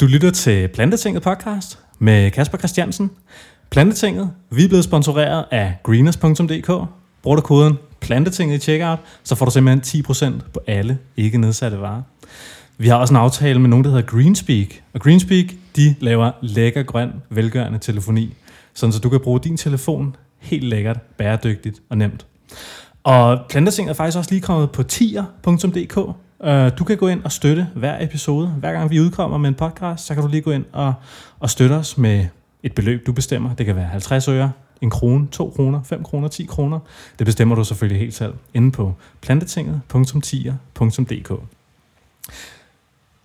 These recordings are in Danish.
Du lytter til Plantetinget podcast med Kasper Christiansen. Plantetinget, vi er blevet sponsoreret af greeners.dk. Bruger du koden Plantetinget i checkout, så får du simpelthen 10% på alle ikke nedsatte varer. Vi har også en aftale med nogen, der hedder Greenspeak. Og Greenspeak, de laver lækker grøn, velgørende telefoni. Sådan så du kan bruge din telefon helt lækkert, bæredygtigt og nemt. Og Plantetinget er faktisk også lige kommet på tier.dk. Uh, du kan gå ind og støtte hver episode. Hver gang vi udkommer med en podcast, så kan du lige gå ind og, og støtte os med et beløb, du bestemmer. Det kan være 50 øre, en krone, 2 kroner, 5 kroner, 10 kroner. Det bestemmer du selvfølgelig helt selv inde på plantetinget.tier.dk.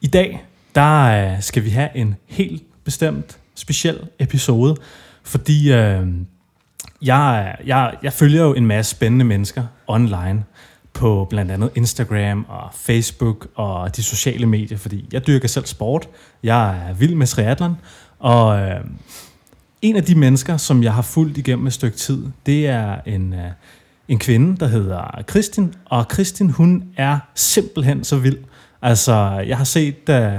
I dag, der øh, skal vi have en helt bestemt speciel episode, fordi øh, jeg, jeg, jeg følger jo en masse spændende mennesker online på blandt andet Instagram og Facebook og de sociale medier, fordi jeg dyrker selv sport. Jeg er vild med triathlon, og øh, en af de mennesker, som jeg har fulgt igennem et stykke tid, det er en, øh, en kvinde, der hedder Kristin, og Kristin, hun er simpelthen så vild. Altså, jeg har set, øh,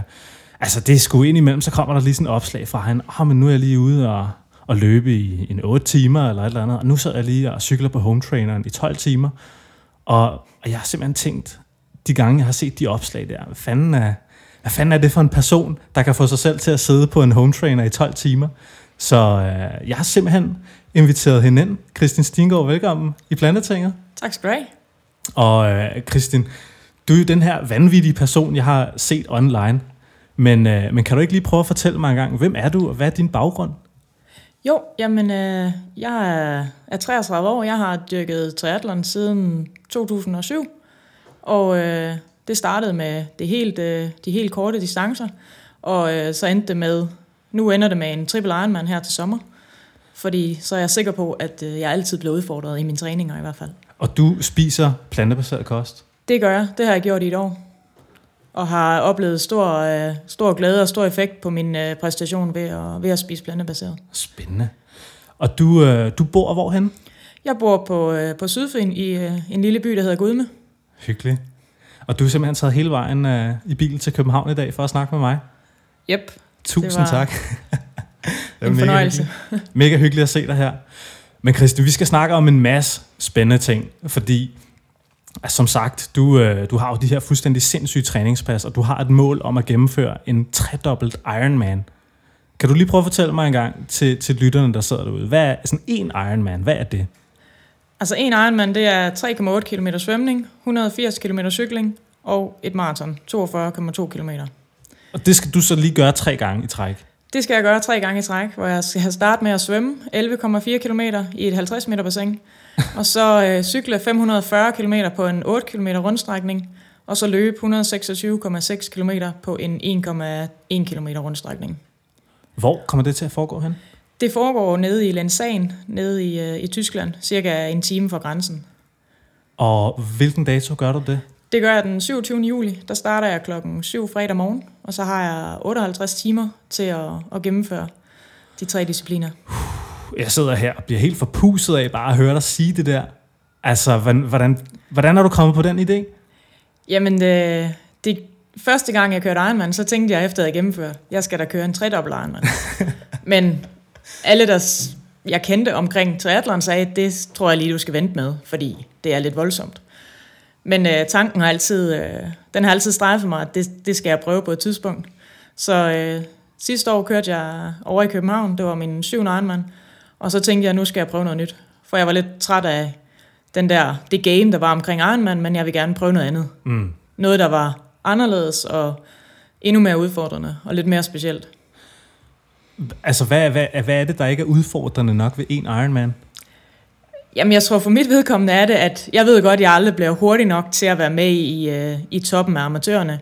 altså det er sgu ind imellem, så kommer der lige sådan et opslag fra hende, oh, men nu er jeg lige ude og, og løbe i en 8 timer eller et eller andet, og nu sidder jeg lige og cykler på home traineren i 12 timer, og, og jeg har simpelthen tænkt, de gange jeg har set de opslag der, hvad fanden er, hvad fanden er det for en person, der kan få sig selv til at sidde på en home trainer i 12 timer? Så øh, jeg har simpelthen inviteret hende ind. Kristin Stingård, velkommen i Plantetinget. Tak skal du have. Og øh, Kristin, du er jo den her vanvittige person, jeg har set online. Men, øh, men kan du ikke lige prøve at fortælle mig en gang, hvem er du, og hvad er din baggrund? Jo, jamen, øh, jeg er, er 33 år. Jeg har dyrket triathlon siden 2007. Og øh, det startede med det helt, øh, de helt korte distancer. Og øh, så endte det med, nu ender det med en triple Ironman her til sommer. Fordi så er jeg sikker på, at øh, jeg altid bliver udfordret i mine træninger i hvert fald. Og du spiser plantebaseret kost? Det gør jeg. Det har jeg gjort i et år. Og har oplevet stor, øh, stor glæde og stor effekt på min øh, præstation ved at, ved at spise plantebaseret. Spændende. Og du, øh, du bor hvorhen? Jeg bor på, øh, på Sydfyn i øh, en lille by, der hedder Gudme. Hyggeligt. Og du er simpelthen taget hele vejen øh, i bil til København i dag for at snakke med mig. Yep. Tusind var tak. det en mega fornøjelse. Hyggeligt. Mega hyggeligt at se dig her. Men Christian, vi skal snakke om en masse spændende ting, fordi altså, som sagt, du, øh, du har jo de her fuldstændig sindssyge træningspas, og du har et mål om at gennemføre en tredobbelt Ironman. Kan du lige prøve at fortælle mig en gang til, til lytterne, der sidder derude, hvad er sådan en Ironman, hvad er det? Altså en Ironman, det er 3,8 km svømning, 180 km cykling og et maraton, 42,2 km. Og det skal du så lige gøre tre gange i træk. Det skal jeg gøre tre gange i træk, hvor jeg skal starte med at svømme 11,4 km i et 50 meter bassin, og så øh, cykle 540 km på en 8 km rundstrækning, og så løbe 126,6 km på en 1,1 km rundstrækning. Hvor kommer det til at foregå hen? Det foregår nede i Lensan, nede i, øh, i Tyskland, cirka en time fra grænsen. Og hvilken dato gør du det? Det gør jeg den 27. juli. Der starter jeg klokken 7 fredag morgen, og så har jeg 58 timer til at, at gennemføre de tre discipliner. Jeg sidder her og bliver helt forpuset af bare at høre dig sige det der. Altså, hvordan, hvordan, er du kommet på den idé? Jamen, det, det første gang jeg kørte Ironman, så tænkte jeg efter at jeg gennemført, jeg skal da køre en tredobbelt Ironman. Men alle, der jeg kendte omkring triathlon, sagde, det tror jeg lige, du skal vente med, fordi det er lidt voldsomt. Men øh, tanken har altid, øh, den har altid strejfet mig, at det, det skal jeg prøve på et tidspunkt. Så øh, sidste år kørte jeg over i København, det var min syvende Ironman, og så tænkte jeg, nu skal jeg prøve noget nyt. For jeg var lidt træt af den der, det game, der var omkring Ironman, men jeg vil gerne prøve noget andet. Mm. Noget, der var anderledes og endnu mere udfordrende og lidt mere specielt. Altså, hvad, hvad, hvad er det, der ikke er udfordrende nok ved en Ironman? Jamen, jeg tror for mit vedkommende er det, at jeg ved godt, at jeg aldrig bliver hurtig nok til at være med i, øh, i toppen af amatørerne.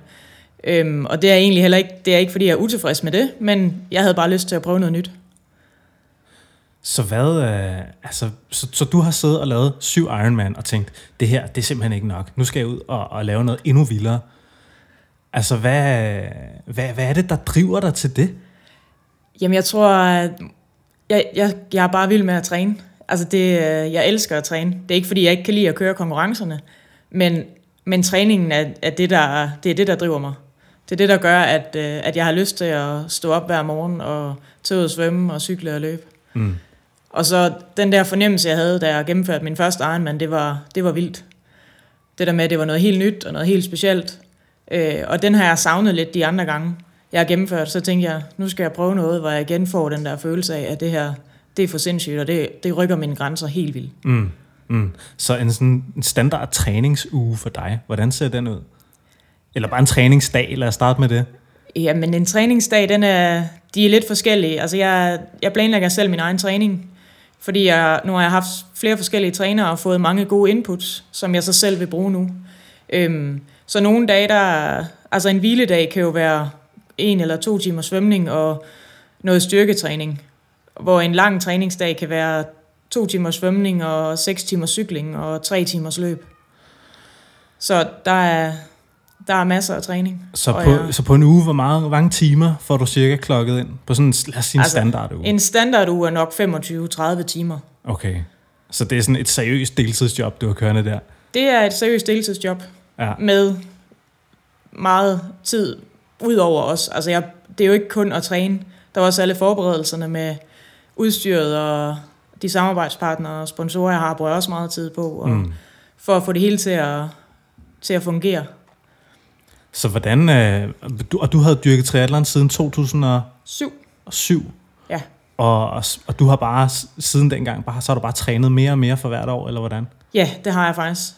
Øhm, og det er egentlig heller ikke, det er ikke, fordi jeg er utilfreds med det, men jeg havde bare lyst til at prøve noget nyt. Så hvad, øh, altså, så, så du har siddet og lavet syv Ironman og tænkt, det her, det er simpelthen ikke nok. Nu skal jeg ud og, og lave noget endnu vildere. Altså, hvad, hvad, hvad er det, der driver dig til det? Jamen, jeg tror, at jeg, jeg, jeg er bare vild med at træne. Altså, det, øh, jeg elsker at træne. Det er ikke, fordi jeg ikke kan lide at køre konkurrencerne, men, men træningen er, er, det, der, det er det, der driver mig. det er det, der gør, at, øh, at jeg har lyst til at stå op hver morgen og tage ud og svømme og cykle og løbe. Mm. Og så den der fornemmelse, jeg havde, da jeg gennemførte min første Ironman, det var, det var vildt. Det der med, at det var noget helt nyt og noget helt specielt. Øh, og den har jeg savnet lidt de andre gange, jeg har gennemført. Så tænkte jeg, nu skal jeg prøve noget, hvor jeg igen får den der følelse af, at det her, det er for sindssygt, og det, det rykker mine grænser helt vildt. Mm. Mm. Så en sådan en standard træningsuge for dig, hvordan ser den ud? Eller bare en træningsdag, lad os starte med det. Ja, men en træningsdag, den er, de er lidt forskellige. Altså jeg, jeg planlægger selv min egen træning, fordi jeg, nu har jeg haft flere forskellige trænere og fået mange gode inputs, som jeg så selv vil bruge nu. Øhm, så nogle dage, der, altså en hviledag kan jo være en eller to timer svømning og noget styrketræning, hvor en lang træningsdag kan være to timer svømning og seks timer cykling og tre timers løb. Så der er, der er masser af træning. Så på, jeg- så på en uge, hvor meget, hvor mange timer får du cirka klokket ind? På sådan en, lad os sige en altså, standarduge. En standarduge er nok 25-30 timer. Okay. Så det er sådan et seriøst deltidsjob, du har kørende der. Det er et seriøst deltidsjob Ja. med meget tid ud over os. Altså jeg, det er jo ikke kun at træne. Der er også alle forberedelserne med udstyret og de samarbejdspartnere og sponsorer, jeg har, bruger jeg også meget tid på. Og Mm. For at få det hele til at, til at fungere. Så hvordan... Øh, du, og du havde dyrket triathlon siden 2007? Syv. Ja. Og, og, og du har bare siden dengang, bare, så har du bare trænet mere og mere for hvert år, eller hvordan? Ja, det har jeg faktisk.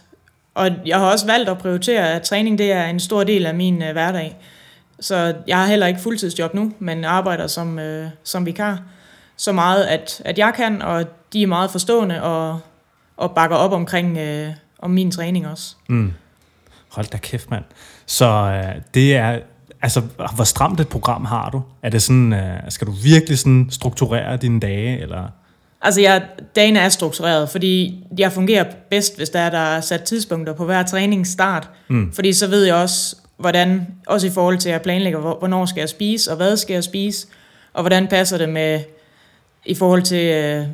Og jeg har også valgt at prioritere, at træning det er en stor del af min øh, hverdag. Så jeg har heller ikke fuldtidsjob nu, men arbejder som, øh, som vikar. Så meget, at, at jeg kan, og de er meget forstående og, og bakker op omkring øh, om min træning også. Mm. Hold da kæft, mand. Så øh, det er... Altså, hvor stramt et program har du? Er det sådan, øh, skal du virkelig sådan strukturere dine dage, eller... Altså, jeg, dagen er struktureret, fordi jeg fungerer bedst, hvis der er, der er sat tidspunkter på hver træningsstart. Mm. Fordi så ved jeg også, hvordan, også i forhold til at jeg planlægger, hvor- hvornår skal jeg spise, og hvad skal jeg spise, og hvordan passer det med, i forhold til, øh,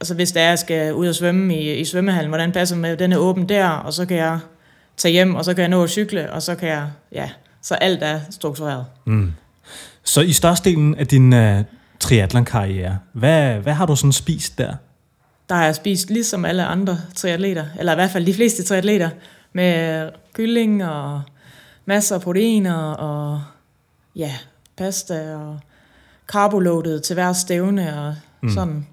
altså hvis der er, jeg skal ud og svømme i, i svømmehallen, hvordan passer det med, den er åben der, og så kan jeg tage hjem, og så kan jeg nå at cykle, og så kan jeg, ja, så alt er struktureret. Mm. Så i størstedelen af din øh, triathlon-karriere, hvad, hvad har du sådan spist der? Der har jeg spist ligesom alle andre triatleter, eller i hvert fald de fleste triatleter, med kylling og masser af proteiner og ja, pasta og carboloadet til hver stævne og Mm. sådan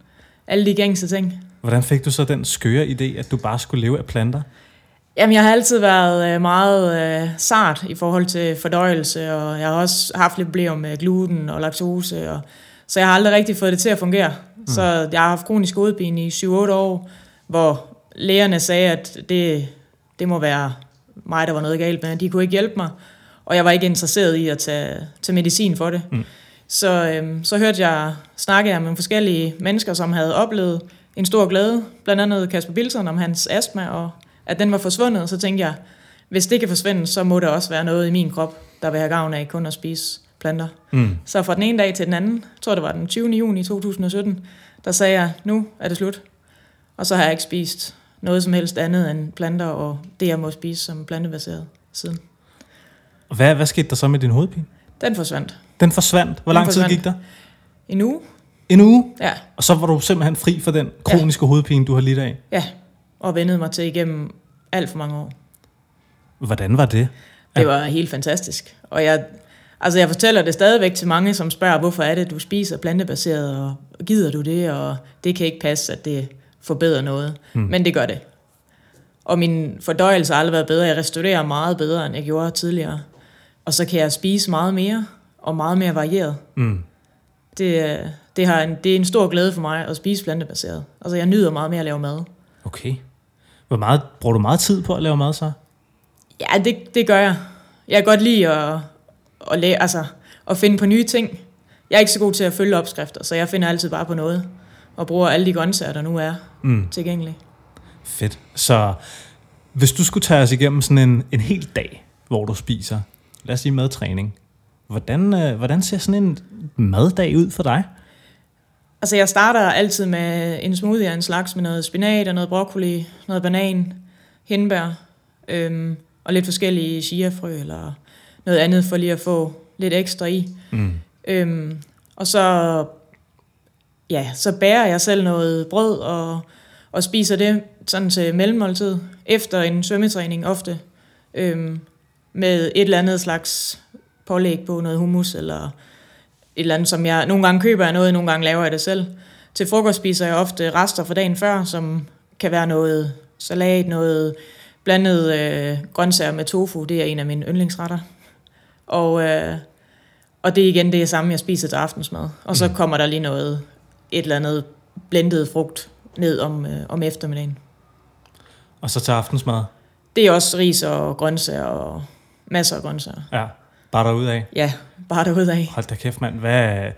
alle de gængse ting. Hvordan fik du så den skøre idé, at du bare skulle leve af planter? Jamen, jeg har altid været øh, meget øh, sart i forhold til fordøjelse, og jeg har også haft lidt problemer med gluten og laktose, og, så jeg har aldrig rigtig fået det til at fungere. Mm. Så jeg har haft kronisk hovedpine i 7-8 år, hvor lægerne sagde, at det, det må være mig, der var noget galt med. De kunne ikke hjælpe mig, og jeg var ikke interesseret i at tage, tage medicin for det. Mm. Så, øhm, så hørte jeg, snakkede jeg med forskellige mennesker, som havde oplevet en stor glæde, blandt andet Kasper Bilson om hans astma, og at den var forsvundet, så tænkte jeg, hvis det kan forsvinde, så må der også være noget i min krop, der vil have gavn af kun at spise planter. Mm. Så fra den ene dag til den anden, jeg tror det var den 20. juni 2017, der sagde jeg, nu er det slut. Og så har jeg ikke spist noget som helst andet end planter, og det jeg må spise som plantebaseret siden. Og Hvad, hvad skete der så med din hovedpine? Den forsvandt. Den forsvandt. Hvor Den lang tid forsvandt. gik der? En uge? En uge? Ja, Og så var du simpelthen fri for den kroniske hovedpine, du har lidt af. ja. Og vendede mig til igennem alt for mange år. Hvordan var det? Det Ja. var helt fantastisk. Og jeg, altså jeg fortæller det stadigvæk til mange, som spørger, hvorfor er det, du spiser plantebaseret, og gider du det, og det kan ikke passe, at det forbedrer noget. Mm. Men det gør det. Og min fordøjelse har aldrig været bedre. Jeg restaurerer meget bedre, end jeg gjorde tidligere. Og så kan jeg spise meget mere, og meget mere varieret. Mm. Det, det, har en, det er en stor glæde for mig at spise plantebaseret. Altså jeg nyder meget mere at lave mad. Okay. Hvor meget, bruger du meget tid på at lave mad så? Ja, det, det gør jeg. Jeg kan godt lide at, at, læ- altså, at finde på nye ting. Jeg er ikke så god til at følge opskrifter, så jeg finder altid bare på noget. Og bruger alle de grøntsager, der nu er Mm. tilgængelige. Fedt. Så hvis du skulle tage os igennem sådan en, en hel dag, hvor du spiser, lad os sige madtræning, hvordan, øh, hvordan ser sådan en maddag ud for dig? Altså jeg starter altid med en smoothie af en slags med noget spinat og noget broccoli, noget banan, hindbær øhm, og lidt forskellige chiafrø eller noget andet for lige at få lidt ekstra i. Mm. Øhm, og så, ja, så bærer jeg selv noget brød og, og spiser det sådan til mellemmåltid efter en svømmetræning ofte. Øhm, med et eller andet slags pålæg på noget hummus eller et eller andet, som jeg nogle gange køber jeg noget, nogle gange laver jeg det selv. Til frokost spiser jeg ofte rester fra dagen før, som kan være noget salat, noget blandet øh, grøntsager med tofu. Det er en af mine yndlingsretter. Og, øh, og det er igen det samme, jeg spiser til aftensmad. Og så kommer der lige noget, et eller andet blendet frugt ned om, øh, om eftermiddagen. Og så til aftensmad? Det er også ris og grøntsager og masser af grøntsager. Ja, bare derudad? Ja, bare derudad. Hold da kæft, mand. Hvad...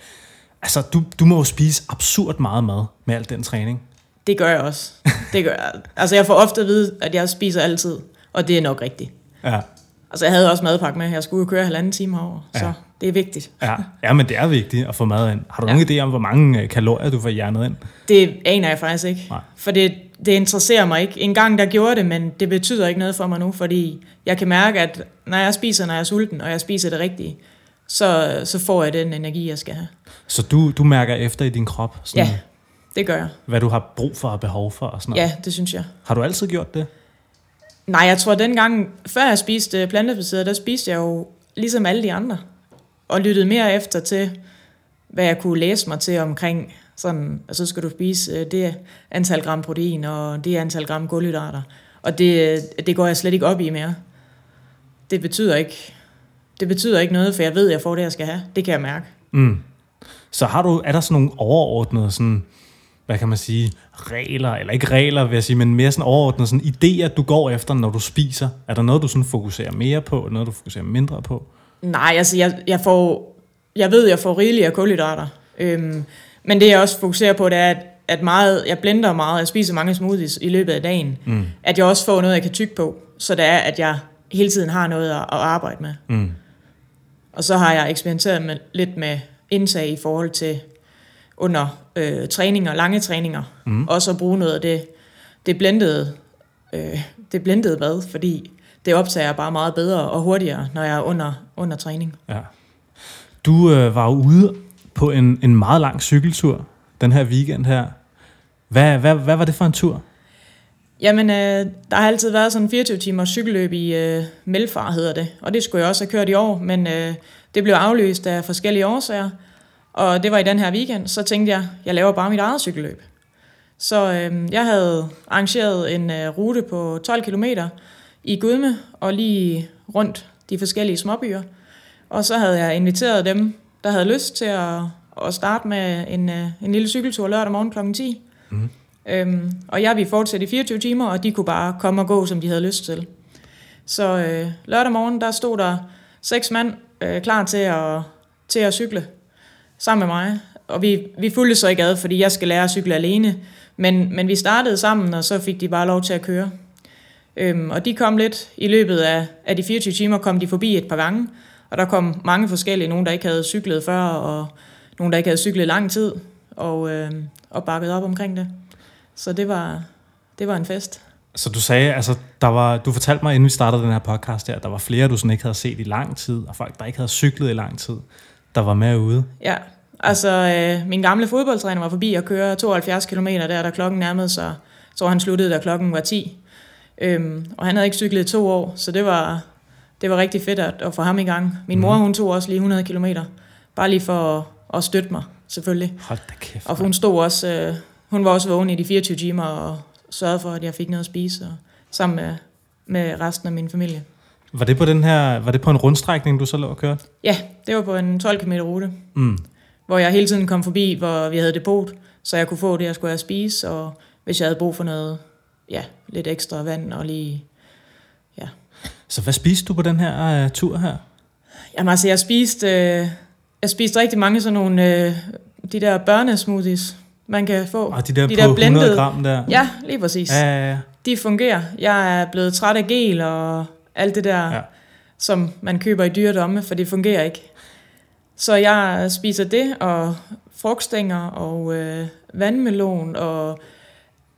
Altså, du, du må jo spise absurd meget mad med al den træning. Det gør jeg også. Det gør jeg. Altså, jeg får ofte at vide, at jeg spiser altid, og det er nok rigtigt. Ja. Altså, jeg havde også madpakke med. Jeg skulle jo køre halvanden time over, Ja. så det er vigtigt. Ja. ja, men det er vigtigt at få mad ind. Har du ja. Ja. nogen idé om, hvor mange øh, kalorier du får hjernet ind? Det aner jeg faktisk ikke. Nej. For det, det interesserer mig ikke. En gang der gjorde det, men det betyder ikke noget for mig nu, fordi jeg kan mærke, at når jeg spiser, når jeg er sulten, og jeg spiser det rigtige, så, så får jeg den energi, jeg skal have. Så du, du mærker efter i din krop, sådan, Ja, det gør jeg. hvad du har brug for og behov for og sådan noget. Ja, det synes jeg. Har du altid gjort det? Nej, jeg tror, at dengang, før jeg spiste plantebaseret, der spiste jeg jo ligesom alle de andre. Og lyttede mere efter til, hvad jeg kunne læse mig til omkring, sådan, og så skal du spise øh, det antal gram protein, og det antal gram kulhydrater. Og det, øh, det går jeg slet ikke op i mere. Det betyder ikke, det betyder ikke noget, for jeg ved, at jeg får det, jeg skal have. Det kan jeg mærke. Mm. Så har du, er der sådan nogle overordnede, sådan, hvad kan man sige, regler, eller ikke regler, vil jeg sige, men mere sådan overordnede sådan idéer, du går efter, når du spiser? Er der noget, du sådan fokuserer mere på, noget, du fokuserer mindre på? Nej, altså jeg, jeg får, jeg ved, jeg får rigeligt af kulhydrater. Øhm, men det jeg også fokuserer på, det er, at, at meget, jeg blender meget, jeg spiser mange smoothies i løbet af dagen. Mm. At jeg også får noget, jeg kan tygge på, så det er, at jeg hele tiden har noget at, at arbejde med. Mm. Og så har jeg eksperimenteret med, lidt med indtag i forhold til under øh, træninger, lange træninger. Mm. Også at bruge noget af det, det blendede, øh, det blendede bad, fordi det optager bare meget bedre og hurtigere, når jeg er under, under træning. Ja. Du øh, var ude på en, en meget lang cykeltur den her weekend her. Hvad, hvad, hvad var det for en tur? Jamen, øh, der har altid været sådan en 24 timers cykelløb i øh, Melfar, hedder det. Og det skulle jeg også have kørt i år, men øh, det blev afløst af forskellige årsager. Og det var i den her weekend, så tænkte jeg, jeg laver bare mit eget cykelløb. Så øh, jeg havde arrangeret en øh, rute på 12 km i Gudme og lige rundt de forskellige småbyer. Og så havde jeg inviteret dem, der havde lyst til at, at starte med en, øh, en lille cykeltur lørdag morgen kl. 10. Mhm. Øhm, og jeg ville fortsætte i 24 timer, og de kunne bare komme og gå, som de havde lyst til. Så øh, lørdag morgen, der stod der seks mand øh, klar til at, til at cykle sammen med mig. Og vi, vi fulgte så ikke ad, fordi jeg skal lære at cykle alene. Men, men vi startede sammen, og så fik de bare lov til at køre. Øhm, og de kom lidt i løbet af, af de 24 timer, kom de forbi et par gange. Og der kom mange forskellige, nogen der ikke havde cyklet før, og nogen der ikke havde cyklet lang tid, og, øh, og bakket op omkring det. Så det var, det var en fest. Så du sagde, altså, der var, du fortalte mig, inden vi startede den her podcast her, at der var flere, du sådan ikke havde set i lang tid, og folk, der ikke havde cyklet i lang tid, der var med ude. Ja, altså øh, min gamle fodboldtræner var forbi og køre 72 km der, da klokken nærmede sig. Jeg tror, han sluttede, da klokken var 10. Øhm, og han havde ikke cyklet i to år, så det var, det var rigtig fedt at, at få ham i gang. Min mor, hun tog også lige 100 km, bare lige for at, at støtte mig, selvfølgelig. Hold da kæft. Og hun stod også, øh, hun var også vågen i de 24 timer og sørgede for, at jeg fik noget at spise, og, sammen med, med resten af min familie. Var det på den her, var det på en rundstrækning, du så lå og kørte? Ja, det var på en 12 km rute, Mm. hvor jeg hele tiden kom forbi, hvor vi havde depot, så jeg kunne få det, jeg skulle have at spise, og hvis jeg havde brug for noget, ja, lidt ekstra vand og lige... Så hvad spiste du på den her uh, tur her? Jamen altså, jeg spiste, øh, jeg spiste rigtig mange sådan nogle, øh, de der børnesmoothies, man kan få. Og de der De på der 100 blendede- gram der? Ja, lige præcis. Ja, ja, ja. De fungerer. Jeg er blevet træt af gel og alt det der, Ja. som man køber i dyredomme, for det fungerer ikke. Så jeg spiser det, og frugtstænger, og øh, vandmelon, og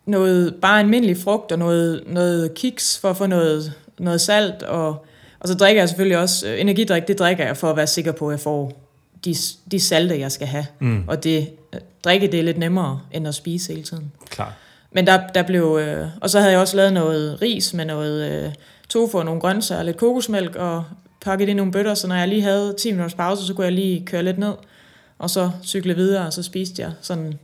noget bare almindelig frugt, og noget, noget kiks for at få noget, noget salt, og, Og så drikker jeg selvfølgelig også øh, energidrik, det drikker jeg for at være sikker på, at jeg får de, de salte, jeg skal have. Mm. Og det, øh, drikke det er lidt nemmere, end at spise hele tiden. Klart. Men der, der blev... Øh, og så havde jeg også lavet noget ris med noget øh, tofu og nogle grøntsager og lidt kokosmælk og pakket i nogle bøtter, så når jeg lige havde 10 minutters pause, så kunne jeg lige køre lidt ned, og så cykle videre, og så spiste jeg sådan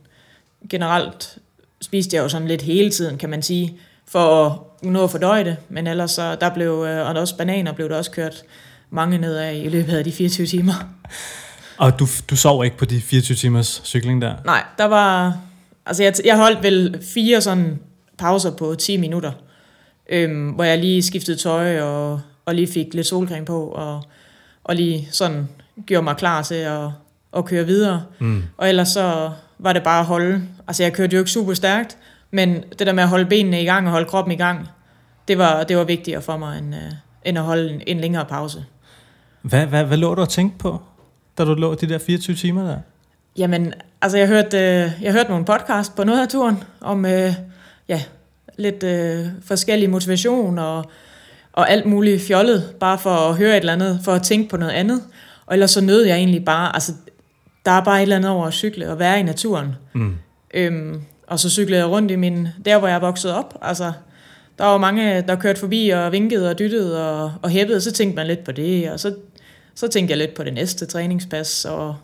generelt spiste jeg jo sådan lidt hele tiden, kan man sige, for at nå at fordøje det, men ellers så, der blev, øh, og der også bananer blev der også kørt mange nedad i løbet af de 24 timer. Og du, du sov ikke på de 24 timers cykling der? Nej, der var, altså jeg, jeg holdt vel fire sådan pauser på 10 minutter, øhm, hvor jeg lige skiftede tøj og, og lige fik lidt solcreme på, og, og lige sådan gjorde mig klar til at, at køre videre. Mm. Og ellers så var det bare at holde, altså jeg kørte jo ikke super stærkt, men det der med at holde benene i gang og holde kroppen i gang, det var, det var vigtigere for mig, end, øh, end at holde en, en længere pause. Hvad, hvad, hvad lå du og tænkte på, da du lå de der 24 timer der? Jamen, altså jeg hørte, øh, jeg hørte nogle podcast på noget af turen, om øh, ja, lidt øh, forskellig motivation og, og alt muligt fjollet, bare for at høre et eller andet, for at tænke på noget andet. Og ellers så nød jeg egentlig bare, altså der er bare et eller andet over at cykle og være i naturen. Mm. Øhm, og så cyklede jeg rundt i min, der hvor jeg voksede op. Altså, der var mange, der kørte forbi og vinkede og dyttede og, og hæppede, så tænkte man lidt på det, og så, så tænkte jeg lidt på det næste træningspas, og,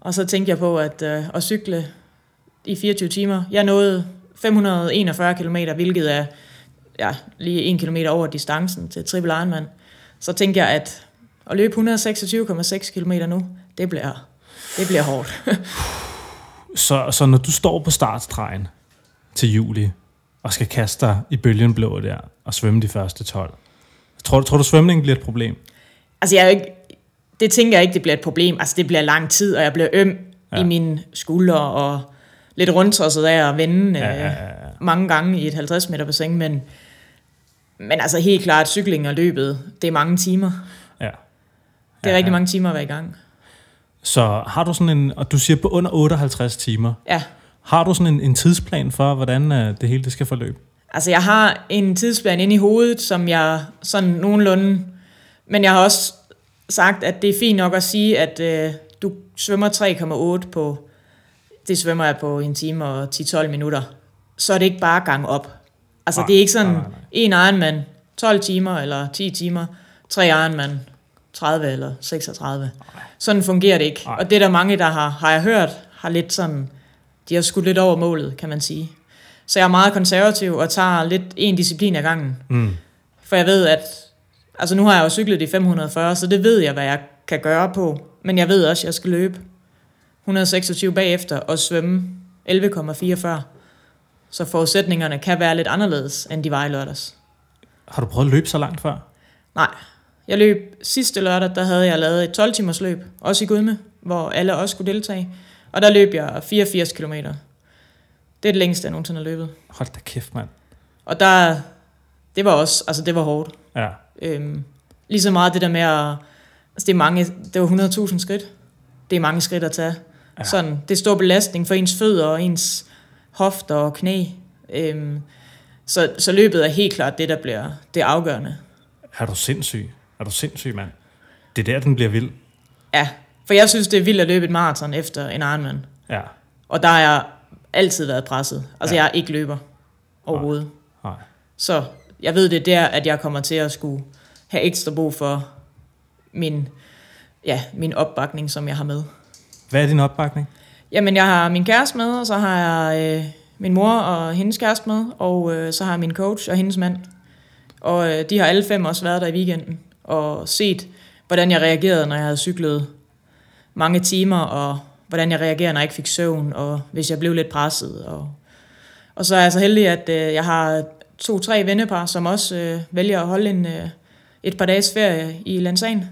og så tænkte jeg på at, øh, at cykle i 24 timer. Jeg nåede 541 km, hvilket er ja, lige 1 km over distancen til Triple Ironman. Så tænkte jeg, at at løbe 126,6 km nu, det bliver, det bliver hårdt. Så, så når du står på startstregen til juli, og skal kaste dig i bølgen blå der, og svømme de første 12, tror tror du svømningen bliver et problem? Altså, jeg er jo ikke, det tænker jeg ikke, det bliver et problem. Altså, det bliver lang tid, og jeg bliver øm ja. i mine skuldre, og lidt rundtosset af at vende Ja, ja, ja, ja, ja, ja. mange gange i et 50 meter bassin, men, men altså helt klart, cykling og løbet, det er mange timer. ja. Det er Ja, rigtig ja. mange timer at være i gang. Så har du sådan en, og du siger på under 58 timer, Ja, har du sådan en, en tidsplan for, hvordan øh, det hele det skal forløbe? altså jeg har en tidsplan inde i hovedet, som jeg sådan nogenlunde, men jeg har også sagt, at det er fint nok at sige, at øh, du svømmer 3,8 på, det svømmer jeg på en time og 10-12 minutter, så er det ikke bare gang op. Altså Nej, det er ikke sådan nej, nej, nej. en Ironman 12 timer eller 10 timer, tre Ironman 30 eller 36. Sådan fungerer det ikke. Nej. Og det er der mange, der har, har jeg hørt, har lidt sådan, de har skudt lidt over målet, kan man sige. Så jeg er meget konservativ og tager lidt en disciplin ad gangen. Mm. For jeg ved, at... Altså nu har jeg jo cyklet de 540, så det ved jeg, hvad jeg kan gøre på. Men jeg ved også, at jeg skal løbe 126 bagefter og svømme 11,44. Så forudsætningerne kan være lidt anderledes, end de var i lørdags. Har du prøvet at løbe så langt før? Nej, jeg løb sidste lørdag, der havde jeg lavet et 12 timers løb, også i Gudme, hvor alle også skulle deltage. Og der løb jeg 84 km. Det er det længste, jeg nogensinde har løbet. Hold da kæft, mand. Og der, det var også, altså det var hårdt. Ja. Øhm, lige så meget det der med at, altså det er mange, det var 100.000 skridt. Det er mange skridt at tage. Ja. Sådan, det er stor belastning for ens fødder og ens hofter og knæ. Øhm, så, så løbet er helt klart det, der bliver det afgørende. Er du sindssyg? Er du sindssyg, mand? Det er der, den bliver vild. Ja, for jeg synes, det er vildt at løbe et maraton efter en Ironman. Ja. Og der har jeg altid været presset. Altså, Ja. jeg er ikke løber overhovedet. Nej. Så jeg ved, det er der, at jeg kommer til at skulle have ekstra brug for min, ja, min opbakning, som jeg har med. Hvad er din opbakning? Jamen, jeg har min kæreste med, og så har jeg øh, min mor og hendes kæreste med, og øh, så har jeg min coach og hendes mand. Og øh, de har alle fem også været der i weekenden, og set, hvordan jeg reagerede, når jeg havde cyklet mange timer, og hvordan jeg reagerer, når jeg ikke fik søvn, og hvis jeg blev lidt presset. Og, og så er jeg så heldig, at øh, jeg har to-tre vennepar, som også øh, vælger at holde en, øh, et par dages ferie i Lansan,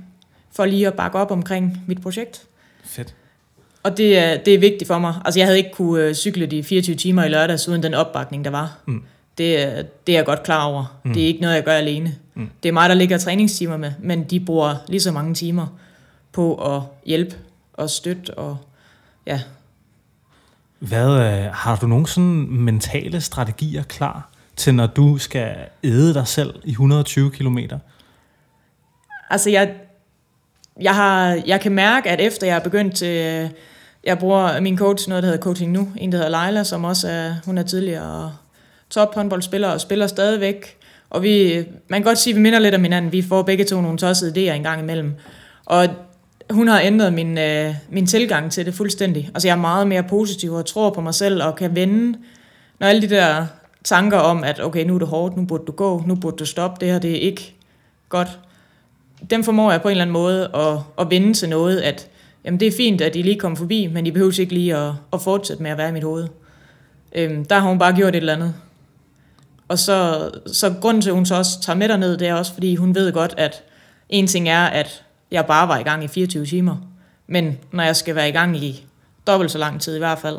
for lige at bakke op omkring mit projekt. Fedt. Og det er, det er vigtigt for mig. Altså, jeg havde ikke kunne øh, cykle de 24 timer i lørdags, uden den opbakning, der var. Mm. Det, er- det er jeg godt klar over. Mm. Det er ikke noget, jeg gør alene. Mm. Det er mig, der ligger træningstimer med, men de bruger lige så mange timer på at hjælpe og støtte. Og, ja. Hvad, øh, har du nogle sådan mentale strategier klar til, når du skal æde dig selv i 120 km? Altså, jeg, jeg, har, jeg kan mærke, at efter jeg er begyndt til... Jeg bruger min coach, noget der hedder Coaching Nu, en der hedder Leila, som også er, hun er tidligere top håndboldspiller og spiller stadigvæk. Og vi, man kan godt sige, at vi minder lidt om hinanden. Vi får begge to nogle tossede idéer en gang imellem. Og hun har ændret min, øh, min tilgang til det fuldstændig. Altså jeg er meget mere positiv og tror på mig selv og kan vende, når alle de der tanker om, at okay, nu er det hårdt, nu burde du gå, nu burde du stoppe, det her det er ikke godt. Dem formår jeg på en eller anden måde at, at vende til noget, at jamen, det er fint, at I lige kommer forbi, men I behøver ikke lige at, at fortsætte med at være i mit hoved. Øhm, der har hun bare gjort et eller andet. Og så, så grunden til, at hun så også tager med derned, det er også, fordi hun ved godt, at en ting er, at jeg bare var i gang i 24 timer. Men når jeg skal være i gang i dobbelt så lang tid i hvert fald,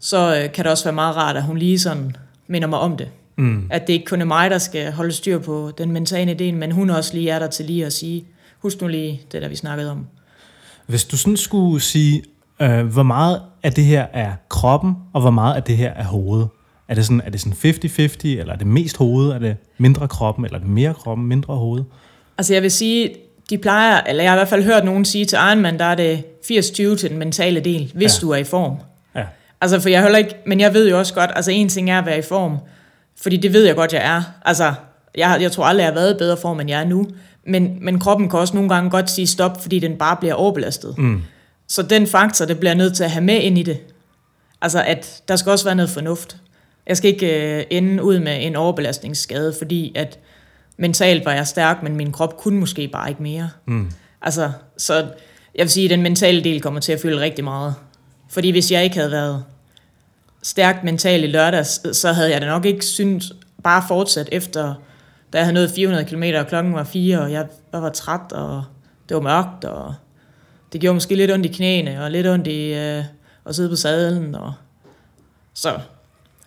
så øh, kan det også være meget rart, at hun lige sådan minder mig om det. Mm. At det ikke kun er mig, der skal holde styr på den mentale del, men hun også lige er der til lige at sige, husk nu lige det, der vi snakkede om. Hvis du sådan skulle sige, øh, hvor meget af det her er kroppen, og hvor meget af det her er hovedet? Er det sådan, er det sådan 50-50, eller er det mest hovedet, er det mindre kroppen, eller er det mere kroppen, mindre hoved? Altså jeg vil sige, de plejer, eller jeg har i hvert fald hørt nogen sige til Ironman, der er det 80-20 til den mentale del, hvis ja. du er i form. Ja. Altså, for jeg heller ikke, men jeg ved jo også godt, altså en ting er at være i form, fordi det ved jeg godt, jeg er. Altså, jeg, jeg tror aldrig, jeg har været i bedre form, end jeg er nu. Men, men kroppen kan også nogle gange godt sige stop, fordi den bare bliver overbelastet. Mm. Så den faktor, det bliver nødt til at have med ind i det. Altså, at der skal også være noget fornuft. Jeg skal ikke øh, ende ud med en overbelastningsskade, fordi at mentalt var jeg stærk, men min krop kunne måske bare ikke mere. Mm. Altså, så jeg vil sige, at den mentale del kommer til at fylde rigtig meget. Fordi hvis jeg ikke havde været stærkt mentalt i lørdags, så havde jeg da nok ikke syntes bare fortsat efter, da jeg havde nået 400 km, og klokken var 4, og jeg var træt, og det var mørkt, og det gjorde måske lidt ondt i knæene, og lidt ondt i øh, at sidde på sadlen. Og så,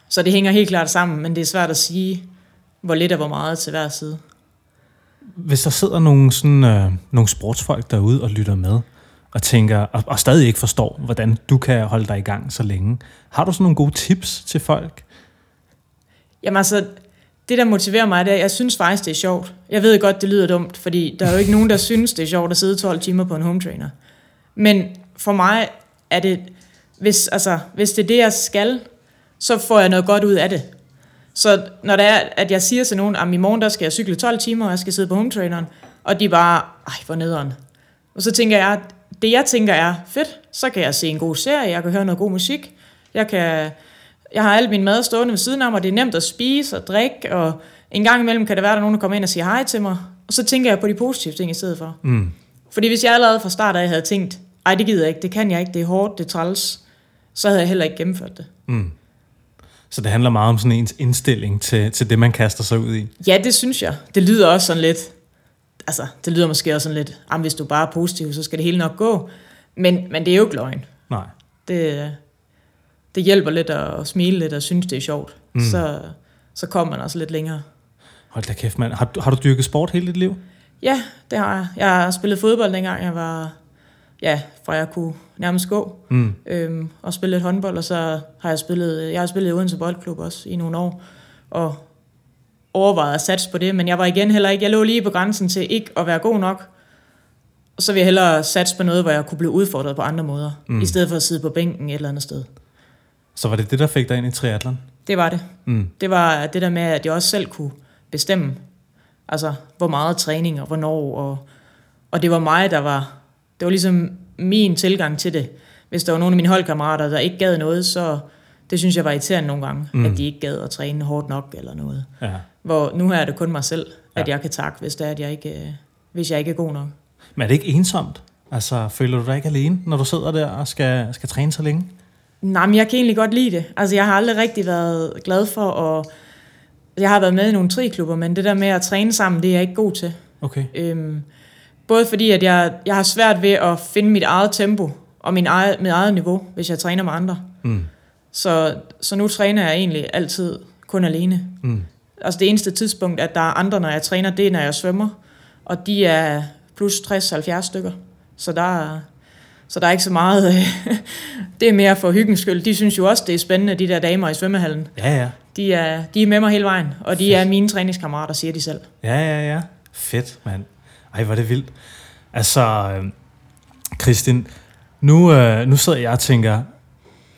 så det hænger helt klart sammen, men det er svært at sige, hvor lidt og hvor meget til hver side. Hvis der sidder nogle, sådan, øh, nogle sportsfolk derude og lytter med, og tænker, og, og stadig ikke forstår, hvordan du kan holde dig i gang så længe. Har du sådan nogle gode tips til folk? Jamen altså, det der motiverer mig, det er, jeg synes faktisk, det er sjovt. Jeg ved godt, det lyder dumt, fordi der er jo ikke nogen, der synes, det er sjovt at sidde 12 timer på en home trainer. Men for mig er det, hvis, altså, hvis det er det, jeg skal, så får jeg noget godt ud af det. Så når det er, at jeg siger til nogen, at i morgen der skal jeg cykle 12 timer, og jeg skal sidde på home traineren, og de bare, ej, hvor nederen. Og så tænker jeg, det jeg tænker er, fedt, så kan jeg se en god serie, jeg kan høre noget god musik, jeg kan, jeg har alt min mad stående ved siden af mig, det er nemt at spise og drikke, og en gang imellem kan det være, at der er nogen, der kommer ind og siger hej til mig, og så tænker jeg på de positive ting i stedet for. Mm. Fordi hvis jeg allerede fra start af havde tænkt, ej, det gider jeg ikke, det kan jeg ikke, det er hårdt, det er træls, så havde jeg heller ikke gennemført det. Mm. Så det handler meget om sådan ens indstilling til, til det, man kaster sig ud i? Ja, det synes jeg. Det lyder også sådan lidt, altså, det lyder måske også sådan lidt, at hvis du bare er positiv, så skal det hele nok gå. Men, men det er jo ikke løgn. Nej. Det, det hjælper lidt at smile lidt og synes, det er sjovt. Mm. Så, så kommer man også lidt længere. Hold da kæft, mand. Har, har du dyrket sport hele dit liv? Ja, det har jeg. Jeg har spillet fodbold, dengang jeg var ja, fra jeg kunne nærmest gå, mm. øhm, og spille lidt håndbold, og så har jeg spillet, jeg har spillet i Odense Boldklub også i nogle år, og overvejet at satse på det, men jeg var igen heller ikke, jeg lå lige på grænsen til ikke at være god nok, og så vil jeg hellere satse på noget, hvor jeg kunne blive udfordret på andre måder, mm. i stedet for at sidde på bænken et eller andet sted. Så var det det, der fik dig ind i triathlon? Det var det. Mm. Det var det der med, at jeg også selv kunne bestemme, altså hvor meget træning og hvornår, og, og det var mig, der var det var ligesom min tilgang til det. Hvis der var nogle af mine holdkammerater, der ikke gad noget, så det synes jeg var irriterende nogle gange, mm. at de ikke gad at træne hårdt nok eller noget. Ja. Hvor nu er det kun mig selv, at ja. jeg kan takke, hvis, det er, at jeg ikke, øh, hvis jeg ikke er god nok. Men er det ikke ensomt? Altså, føler du dig ikke alene, når du sidder der og skal, skal træne så længe? Nej, men jeg kan egentlig godt lide det. Altså, jeg har aldrig rigtig været glad for at... Jeg har været med i nogle triklubber, men det der med at træne sammen, det er jeg ikke god til. Okay. Øhm, Både fordi, at jeg, jeg har svært ved at finde mit eget tempo og min eget, mit eget niveau, hvis jeg træner med andre. Mm. Så, så nu træner jeg egentlig altid kun alene. Mm. Altså det eneste tidspunkt, at der er andre, når jeg træner, det er, når jeg svømmer. Og de er plus 60-70 stykker. Så der, er, så der er ikke så meget... det er mere for hyggens skyld. De synes jo også, det er spændende, de der damer i svømmehallen. Ja, ja. De er, de er med mig hele vejen, og de Fedt. er mine træningskammerater, siger de selv. Ja, ja, ja. Fedt, mand. Ej, hvor er det vildt. Altså, øh, Kristin, nu, øh, nu sidder jeg og tænker,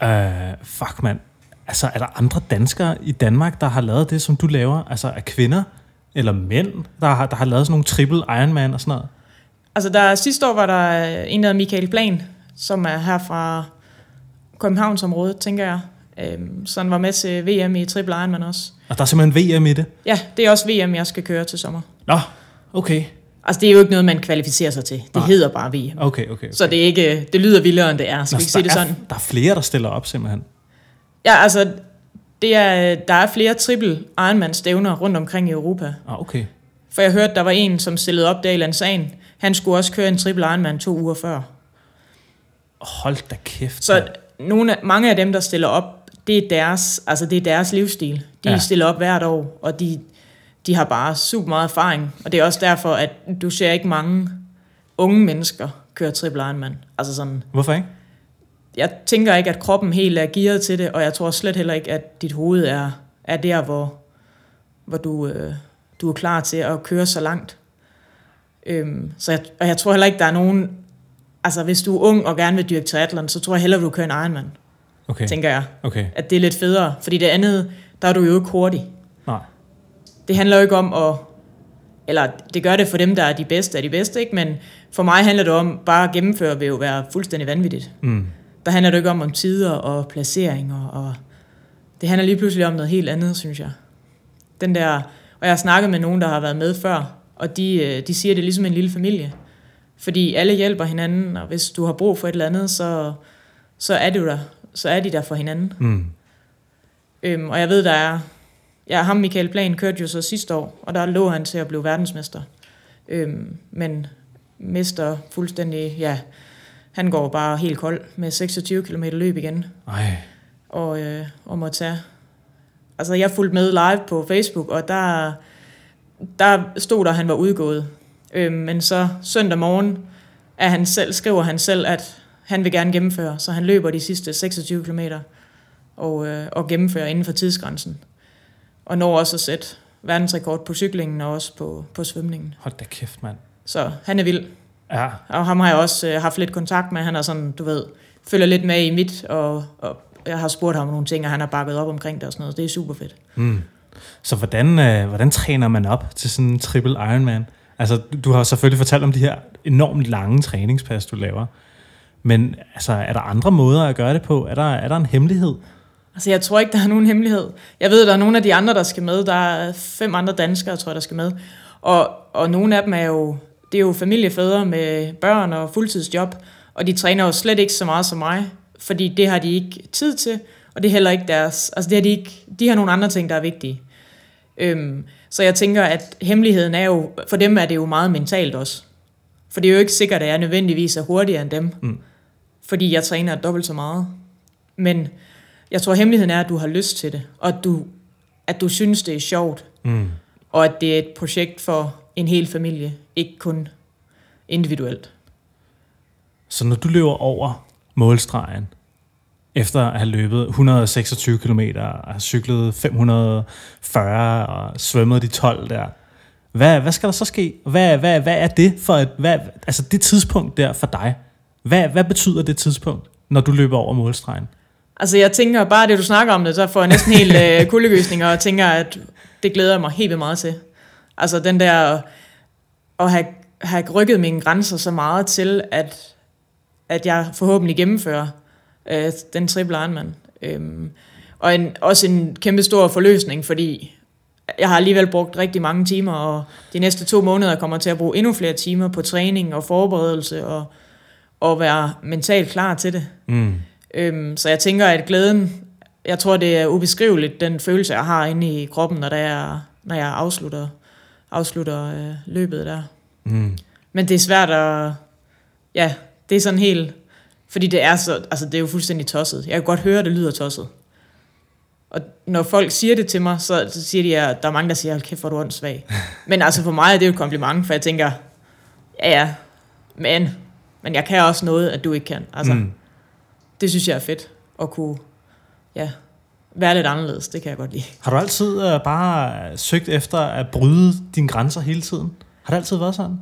øh, fuck mand, altså er der andre danskere i Danmark, der har lavet det, som du laver? Altså er kvinder eller mænd, der har, der har lavet sådan nogle triple Ironman og sådan noget? Altså der, sidste år var der en, der Michael Plan, som er her fra Københavnsområdet, tænker jeg. Øhm, så han var med til VM i Triple Ironman også. Og der er simpelthen VM i det? Ja, det er også VM, jeg skal køre til sommer. Nå, okay. Altså, det er jo ikke noget, man kvalificerer sig til. Det Nej. hedder bare VM. Okay, okay. okay. Så det, er ikke, det lyder vildere, end det er. Skal Nå, vi ikke sige det sådan? Er, der er flere, der stiller op simpelthen? Ja, altså, det er, der er flere triple Ironman-stævner rundt omkring i Europa. Ah, okay. For jeg hørte, der var en, som stillede op der i Lansagen. Han skulle også køre en triple Ironman to uger før. Hold da kæft. Så nogle af, mange af dem, der stiller op, det er deres, altså det er deres livsstil. De ja. stiller op hvert år, og de, de har bare super meget erfaring. Og det er også derfor, at du ser ikke mange unge mennesker køre triple Ironman. Altså sådan, Hvorfor ikke? jeg tænker ikke, at kroppen helt er gearet til det, og jeg tror slet heller ikke, at dit hoved er, er der, hvor, hvor du, øh, du er klar til at køre så langt. Øhm, så jeg, og jeg tror heller ikke, der er nogen... Altså, hvis du er ung og gerne vil dyrke triathlon, så tror jeg hellere, du kører en Ironman, Okay, tænker jeg. okay. At det er lidt federe, fordi det andet, der er du jo ikke hurtig. Nej. Det handler jo ikke om at... Eller det gør det for dem, der er de bedste af de bedste, ikke? Men for mig handler det om, bare at gennemføre vil jo være fuldstændig vanvittigt. Mm. Der handler det ikke om, om tider og placeringer, og det handler lige pludselig om noget helt andet, synes jeg. Den der, og jeg har snakket med nogen, der har været med før, og de, øh, de siger, det er ligesom en lille familie. Fordi alle hjælper hinanden, og hvis du har brug for et eller andet, så, så er du der. Så er de der for hinanden. Mm. Øhm, og jeg ved, der er... Ja, ham Michael Plan kørte jo så sidste år, og der lå han til at blive verdensmester. Øhm, men mister fuldstændig... Ja, han går bare helt kold med 26 km løb igen, Ej. og, øh, og må tage... Altså, jeg fulgte med live på Facebook, og der, der stod der, at han var udgået. Øhm, men så søndag morgen er han selv, skriver han selv, at han vil gerne gennemføre, så han løber de sidste 26 km og, øh, og gennemfører inden for tidsgrænsen. Og når også at sætte verdensrekord på cyklingen og også på, på svømningen. Hold da kæft, mand. Så han er vild. Ja, Og ham har jeg også øh, haft lidt kontakt med. Han er sådan, du ved, følger lidt med i mit, og, og jeg har spurgt ham om nogle ting, og han har bakket op omkring det og sådan noget. Det er super fedt. Mm. Så hvordan, øh, hvordan træner man op til sådan en triple Ironman? Altså, du- har selvfølgelig fortalt om de her enormt lange træningspas, du laver. Men altså, er der andre måder at gøre det på? Er der, er der en hemmelighed? Altså, jeg tror ikke, der er nogen hemmelighed. Jeg ved, der er nogle af de andre, der skal med. Der er fem andre danskere, tror jeg, der skal med. Og, og nogle af dem er jo, det er jo familiefædre med børn og fuldtidsjob, og de træner jo slet ikke så meget som mig, fordi det har de ikke tid til, og det er heller ikke deres, altså det har de ikke, de har nogle andre ting, der er vigtige. Øhm, så jeg tænker, at hemmeligheden er jo, for dem er det jo meget mentalt også. For det er jo ikke sikkert, at jeg nødvendigvis er hurtigere end dem, Mm. fordi jeg træner dobbelt så meget. Men jeg tror, hemmeligheden er, at du har lyst til det, og at du, at du synes, det er sjovt, Mm. og at det er et projekt for en hel familie, ikke kun individuelt. Så når du løber over målstregen, efter at have løbet 126 km, og have cyklet 540 og svømmet de 12 der, hvad, hvad skal der så ske? Hvad, hvad, hvad er det for et, hvad, altså det tidspunkt der for dig? Hvad, hvad betyder det tidspunkt, når du løber over målstregen? Altså jeg tænker, bare det du snakker om det, så får jeg næsten helt øh, kuldegysninger, og tænker, at det glæder jeg mig helt vildt meget til. Altså den der, at have, have rykket mine grænser så meget til, at, at jeg forhåbentlig gennemfører øh, den triple Ironman. Øhm, og en, også en kæmpe stor forløsning, fordi jeg har alligevel brugt rigtig mange timer, og de næste to måneder kommer til at bruge endnu flere timer på træning og forberedelse, og, og være mentalt klar til det. Mm. Øhm, så jeg tænker, at glæden, jeg tror, det er ubeskriveligt, den følelse, jeg har inde i kroppen, når, det er, når jeg afslutter, afslutter øh, løbet der. Mm. Men det er svært at, ja, det er sådan helt, fordi det er så, altså det er jo fuldstændig tosset. Jeg kan godt høre, at det lyder tosset. Og når folk siger det til mig, så, så siger de, at der er mange, der siger, hold kæft, hvor er du åndssvag. Men altså for mig er det jo et kompliment, for jeg tænker, ja ja, men, men jeg kan også noget, at du ikke kan. Altså, Mm. det synes jeg er fedt, at kunne ja, være lidt anderledes. Det kan jeg godt lide. Har du altid uh, bare søgt efter at bryde dine grænser hele tiden? Har det altid været sådan?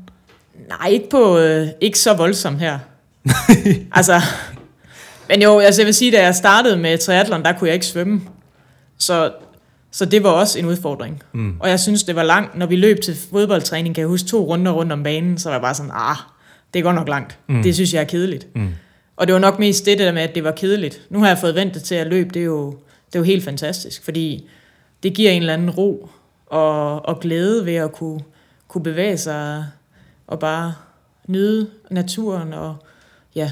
Nej, ikke, på, øh, ikke så voldsomt her. altså, men jo, altså jeg vil sige, da jeg startede med triathlon, der kunne jeg ikke svømme. Så, så det var også en udfordring. Mm. Og jeg synes, det var langt. Når vi løb til fodboldtræning, kan jeg huske to runder rundt om banen, så var jeg bare sådan, ah, det går nok langt. Mm. Det synes jeg er kedeligt. Mm. Og det var nok mest det der med, at det var kedeligt. Nu har jeg fået ventet til at løbe, det er jo, det er jo helt fantastisk, fordi det giver en eller anden ro og, og glæde ved at kunne, kunne bevæge sig og bare nyde naturen og ja,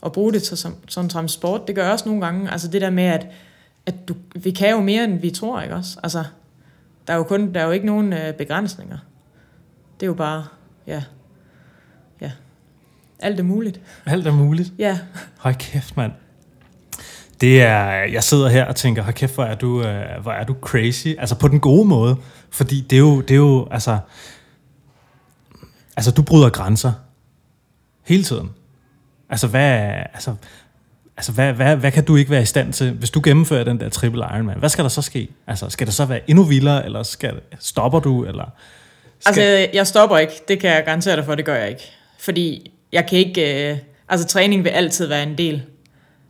og bruge det til som, som transport. Det gør jeg også nogle gange. Altså det der med, at, at du, vi kan jo mere, end vi tror, ikke også? Altså, der er jo, kun, der er jo ikke nogen øh, begrænsninger. Det er jo bare, ja, ja, alt er muligt. Alt er muligt? Ja. Hold kæft, mand. Det er, jeg sidder her og tænker, hold kæft, hvor er du, øh, hvor er du crazy. Altså på den gode måde. Fordi det er jo, det er jo altså, altså du bryder grænser. Hele tiden. Altså hvad, altså, altså hvad, hvad, hvad kan du ikke være i stand til, hvis du gennemfører den der triple Ironman? Hvad skal der så ske? Altså skal det så være endnu vildere, eller skal, stopper du, eller... Skal... Altså jeg stopper ikke, det kan jeg garantere dig for, det gør jeg ikke. Fordi jeg kan ikke, øh, altså træning vil altid være en del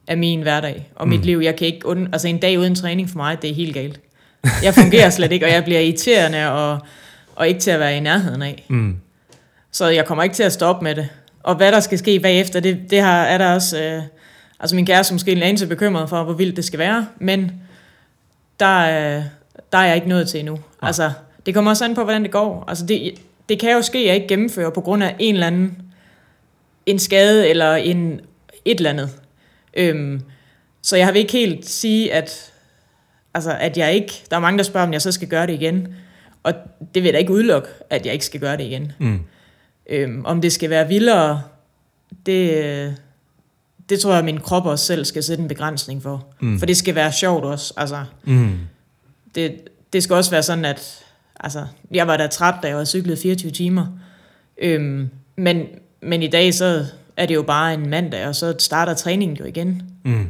af min hverdag og mit mm. liv. Jeg kan ikke, und, altså en dag uden træning for mig, det er helt galt. Jeg fungerer slet ikke, og jeg bliver irriterende og, og ikke til at være i nærheden af. Mm. Så jeg kommer ikke til at stoppe med det. Og hvad der skal ske bagefter, det, det har, er der også... Øh, altså min kæreste måske en anelse bekymret for, hvor vildt det skal være, men der, øh, der er jeg ikke nået til endnu. Ja. Altså, det kommer også an på, hvordan det går. Altså, det, det kan jo ske, at jeg ikke gennemfører på grund af en eller anden en skade eller en et eller andet. Øhm, så jeg vil ikke helt sige, at, altså, at jeg ikke... Der er mange, der spørger, om jeg så skal gøre det igen. Og det vil da ikke udelukke, at jeg ikke skal gøre det igen. Mm. Øhm, om det skal være vildere, det, det tror jeg, at min krop også selv skal sætte en begrænsning for. Mm. For det skal være sjovt også. Altså, mm. det, det skal også være sådan, at altså, jeg var da træt, da jeg var cyklet 24 timer. Øhm, men, men i dag, så er det jo bare en mandag, og så starter træningen jo igen. Mm.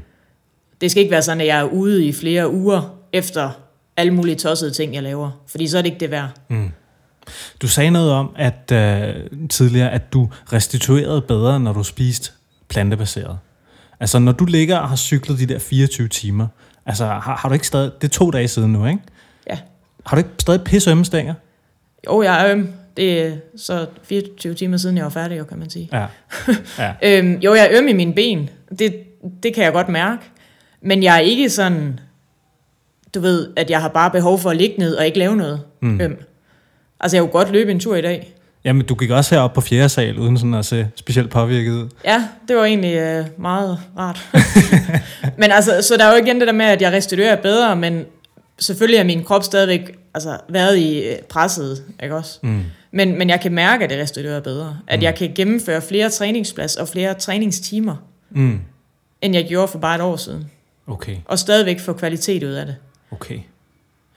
Det skal ikke være sådan, at jeg er ude i flere uger efter alle mulige tossede ting, jeg laver. Fordi så er det ikke det værd. Mm. Du sagde noget om at øh, tidligere, at du restituerede bedre, når du spiste plantebaseret. Altså, når du ligger og har cyklet de der 24 timer, altså, har, har du ikke stadig... Det er to dage siden nu, ikke? Ja. Har du ikke stadig pisse stænger? Jo, jeg er øm. Det er så 24 timer siden, jeg var færdig, jo, kan man sige. Ja. ja. øhm, jo, jeg er øm i mine ben. Det, det kan jeg godt mærke. Men jeg er ikke sådan, du ved, at jeg har bare behov for at ligge ned og ikke lave noget mm. øm. Altså, jeg kunne godt løbe en tur i dag. Jamen, du gik også herop på fjerde sal, uden sådan at se specielt påvirket ud. Ja, det var egentlig øh, meget rart. men altså, så der er jo igen det der med, at jeg restituerer bedre, men selvfølgelig er min krop stadigvæk altså, været i øh, presset, ikke også? Mm. Men, men jeg kan mærke, at det restituerer bedre. At mm. jeg kan gennemføre flere træningsplads og flere træningstimer, mm. end jeg gjorde for bare et år siden. Okay. Og stadigvæk få kvalitet ud af det. Okay.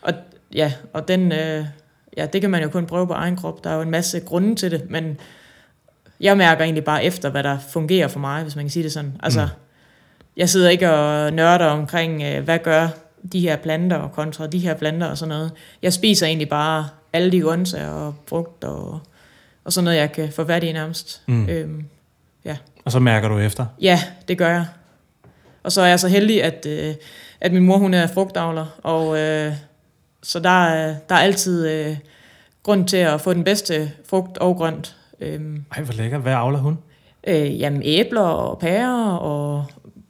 Og ja, og den, øh, ja, det kan man jo kun prøve på egen krop. Der er jo en masse grunde til det, men jeg mærker egentlig bare efter, hvad der fungerer for mig, hvis man kan sige det sådan. Altså, mm. jeg sidder ikke og nørder omkring, øh, hvad gør de her planter kontra de her planter og sådan noget. Jeg spiser egentlig bare alle de grøntsager og frugt og, og sådan noget, jeg kan få fat i nærmest. Mm. Øhm, ja. Og så mærker du efter? Ja, det gør jeg. Og så er jeg så heldig, at, øh, at min mor hun er frugtavler, og øh, så der, der er altid øh, grund til at få den bedste frugt og grønt. Øhm, Ej, hvor lækker. Hvad avler hun? Øh, jamen æbler og pærer og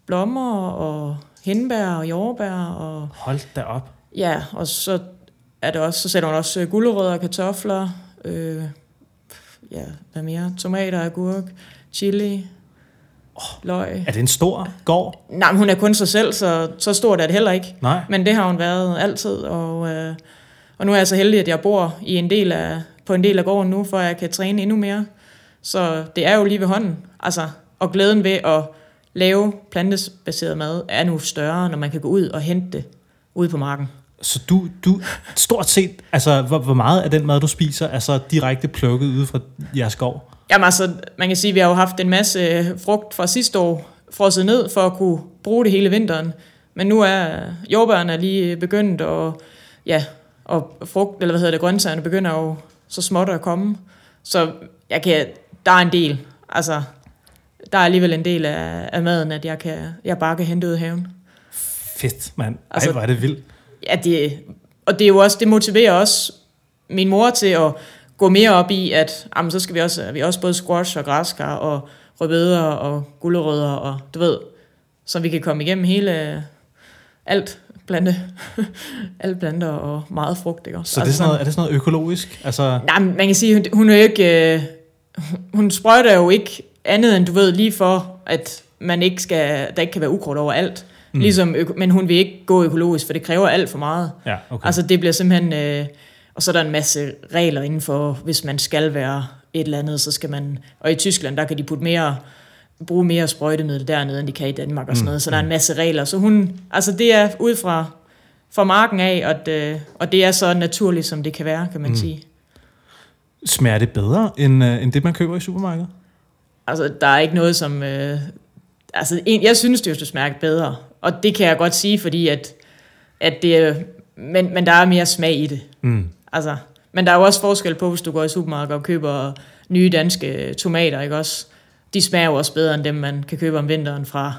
blommer og hindbær og jordbær. Og, Hold da op. Ja, og så er det også, så sætter hun også gulerødder og kartofler, øh, ja, hvad mere, tomater, agurk, chili, oh, løg. Er det en stor gård? Nej, men hun er kun sig selv, så, så stort er det heller ikke. Nej. Men det har hun været altid, og, øh, og nu er jeg så heldig, at jeg bor i en del af, på en del af gården nu, for at jeg kan træne endnu mere. Så det er jo lige ved hånden. Altså, og glæden ved at lave plantebaseret mad er nu større, når man kan gå ud og hente det ude på marken. Så du, du stort set, altså hvor, hvor meget af den mad, du spiser, er så direkte plukket ude fra jeres skov? Jamen altså, man kan sige, at vi har jo haft en masse frugt fra sidste år frosset ned for at kunne bruge det hele vinteren. Men nu er jordbærne lige begyndt, og ja, og frugt, eller hvad hedder det, grøntsagerne begynder jo så småt at komme. Så jeg kan, der er en del, altså, der er alligevel en del af, af maden, at jeg, kan, jeg bare kan hente ud af haven. Fedt, mand. Ej, Altså- hvor er det vildt. Ja, det, og det er jo også, det motiverer også min mor til at gå mere op i, at jamen, så skal vi også, vi også både squash og græskar og rødbeder og gulerødder og du ved, så vi kan komme igennem hele alt plante, alle planter og meget frugt, ikke også? Så det er, sådan noget, er det sådan noget økologisk? Altså, Nej, man kan sige, hun, hun er jo ikke, øh, hun sprøjter jo ikke andet end, du ved, lige for, at man ikke skal, der ikke kan være ukrudt overalt. Mm. Ligesom, men hun vil ikke gå økologisk, for det kræver alt for meget. ja, okay. Altså det bliver simpelthen, øh, og så er der en masse regler indenfor, hvis man skal være et eller andet, så skal man, og i Tyskland, der kan de putte mere, bruge mere sprøjtemiddel dernede, end de kan i Danmark og sådan noget, så der er en masse regler. Så hun, altså det er ud fra, fra marken af, og det, og det er så naturligt, som det kan være, kan man mm. sige. Smager det bedre, end, øh, end det, man køber i supermarkedet? Altså, der er ikke noget som... Øh, altså, en, jeg synes, det jo, smager bedre. Og det kan jeg godt sige, fordi at, at det. Men, men der er mere smag i det. Mm. Altså, men der er jo også forskel på, hvis du går i supermarkedet og køber nye danske tomater, ikke også? De smager jo også bedre, end dem, man kan købe om vinteren fra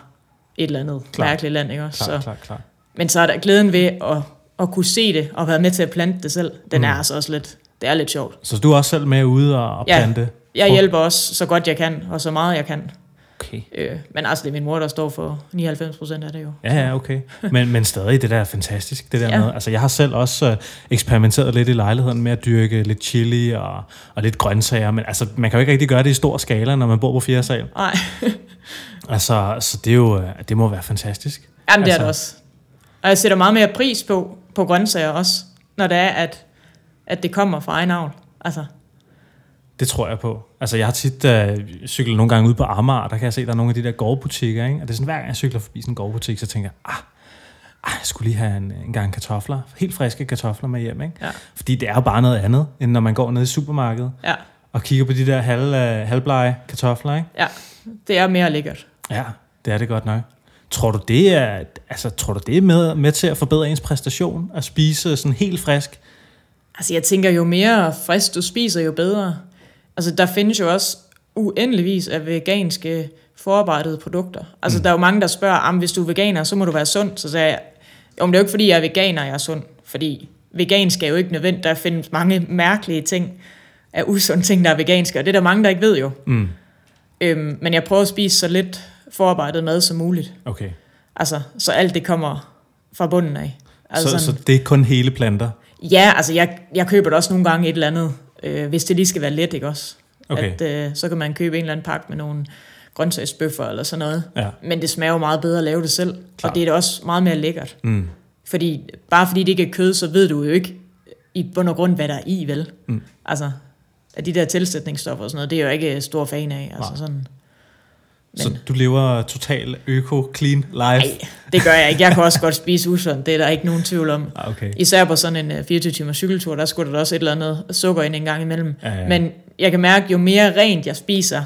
et eller andet Klar. mærkeligt land, ikke også? Klar, Så, klar, klar. men så er der glæden ved at, at kunne se det, og være med til at plante det selv. Den Mm. er altså også lidt... Det er lidt sjovt. Så du er også selv med ude og, og Ja. plante? Jeg hjælper også så godt jeg kan, og så meget jeg kan. Okay. Øh, men altså, det er min mor, der står for 99 procent af det jo. Ja, ja, okay. Men, men stadig, det der er fantastisk, det der Ja. med. Altså, jeg har selv også øh, eksperimenteret lidt i lejligheden med at dyrke lidt chili og, og lidt grøntsager, men altså, man kan jo ikke rigtig gøre det i stor skala, når man bor på fjerde sal. Nej, Altså, så det, er jo, øh, det må være fantastisk. Jamen, det er Altså- det også. Og jeg sætter meget mere pris på, på grøntsager også, når det er, at, at det kommer fra egen avl. Altså, Det tror jeg på. Altså, jeg har tit øh, cyklet nogle gange ud på Amager, der kan jeg se, der er nogle af de der gårdbutikker, ikke? Og det er sådan, hver gang jeg cykler forbi sådan en gårdbutik, så tænker jeg, ah, ah, jeg skulle lige have en, en gang kartofler, helt friske kartofler med hjem, ikke? Ja. Fordi det er jo bare noget andet, end når man går ned i supermarkedet ja, og kigger på de der halv, øh, halvblege kartofler, ikke? ja, det er mere lækkert. Ja, det er det godt nok. Tror du, det er, altså, tror du, det er med, med til at forbedre ens præstation? At spise sådan helt frisk? Altså, jeg tænker, jo mere frisk du spiser, jo bedre. Altså, der findes jo også uendeligvis af veganske forarbejdede produkter. Altså, mm. der er jo mange, der spørger, "Jamen, hvis du er veganer, så må du være sund. Så sagde jeg, men det er jo ikke, fordi jeg er veganer, jeg er sund. Fordi vegansk er jo ikke nødvendigt. Der findes mange mærkelige ting af usunde ting, der er veganske, og det er der mange, der ikke ved jo. Mm, Øhm, men jeg prøver at spise så lidt forarbejdet mad som muligt. okay. Altså, så alt det kommer fra bunden af. Altså så, sådan, så det er kun hele planter? Ja, altså jeg, jeg køber det også nogle gange et eller andet, øh, hvis det lige skal være let, ikke også? Okay. At, øh, så kan man købe en eller anden pakke med nogle grøntsagsbøffer eller sådan noget. Ja. Men det smager jo meget bedre at lave det selv, Klart. og det er da også meget mere lækkert. Mm. Fordi bare fordi det ikke er kød, så ved du jo ikke i bund og grund, hvad der er i, vel? Mm. Altså, at de der tilsætningsstoffer og sådan noget, det er jo ikke stor fan af. Altså Nej. sådan. Så Men- du lever total øko-clean life? Nej, det gør jeg ikke. Jeg kan også godt spise usundt, det er der ikke nogen tvivl om. Ah, okay. Især på sådan en øh, 24-timers cykeltur, der skulle der også et eller andet sukker ind en gang imellem. Ja, ja. Men jeg kan mærke, jo mere rent jeg spiser,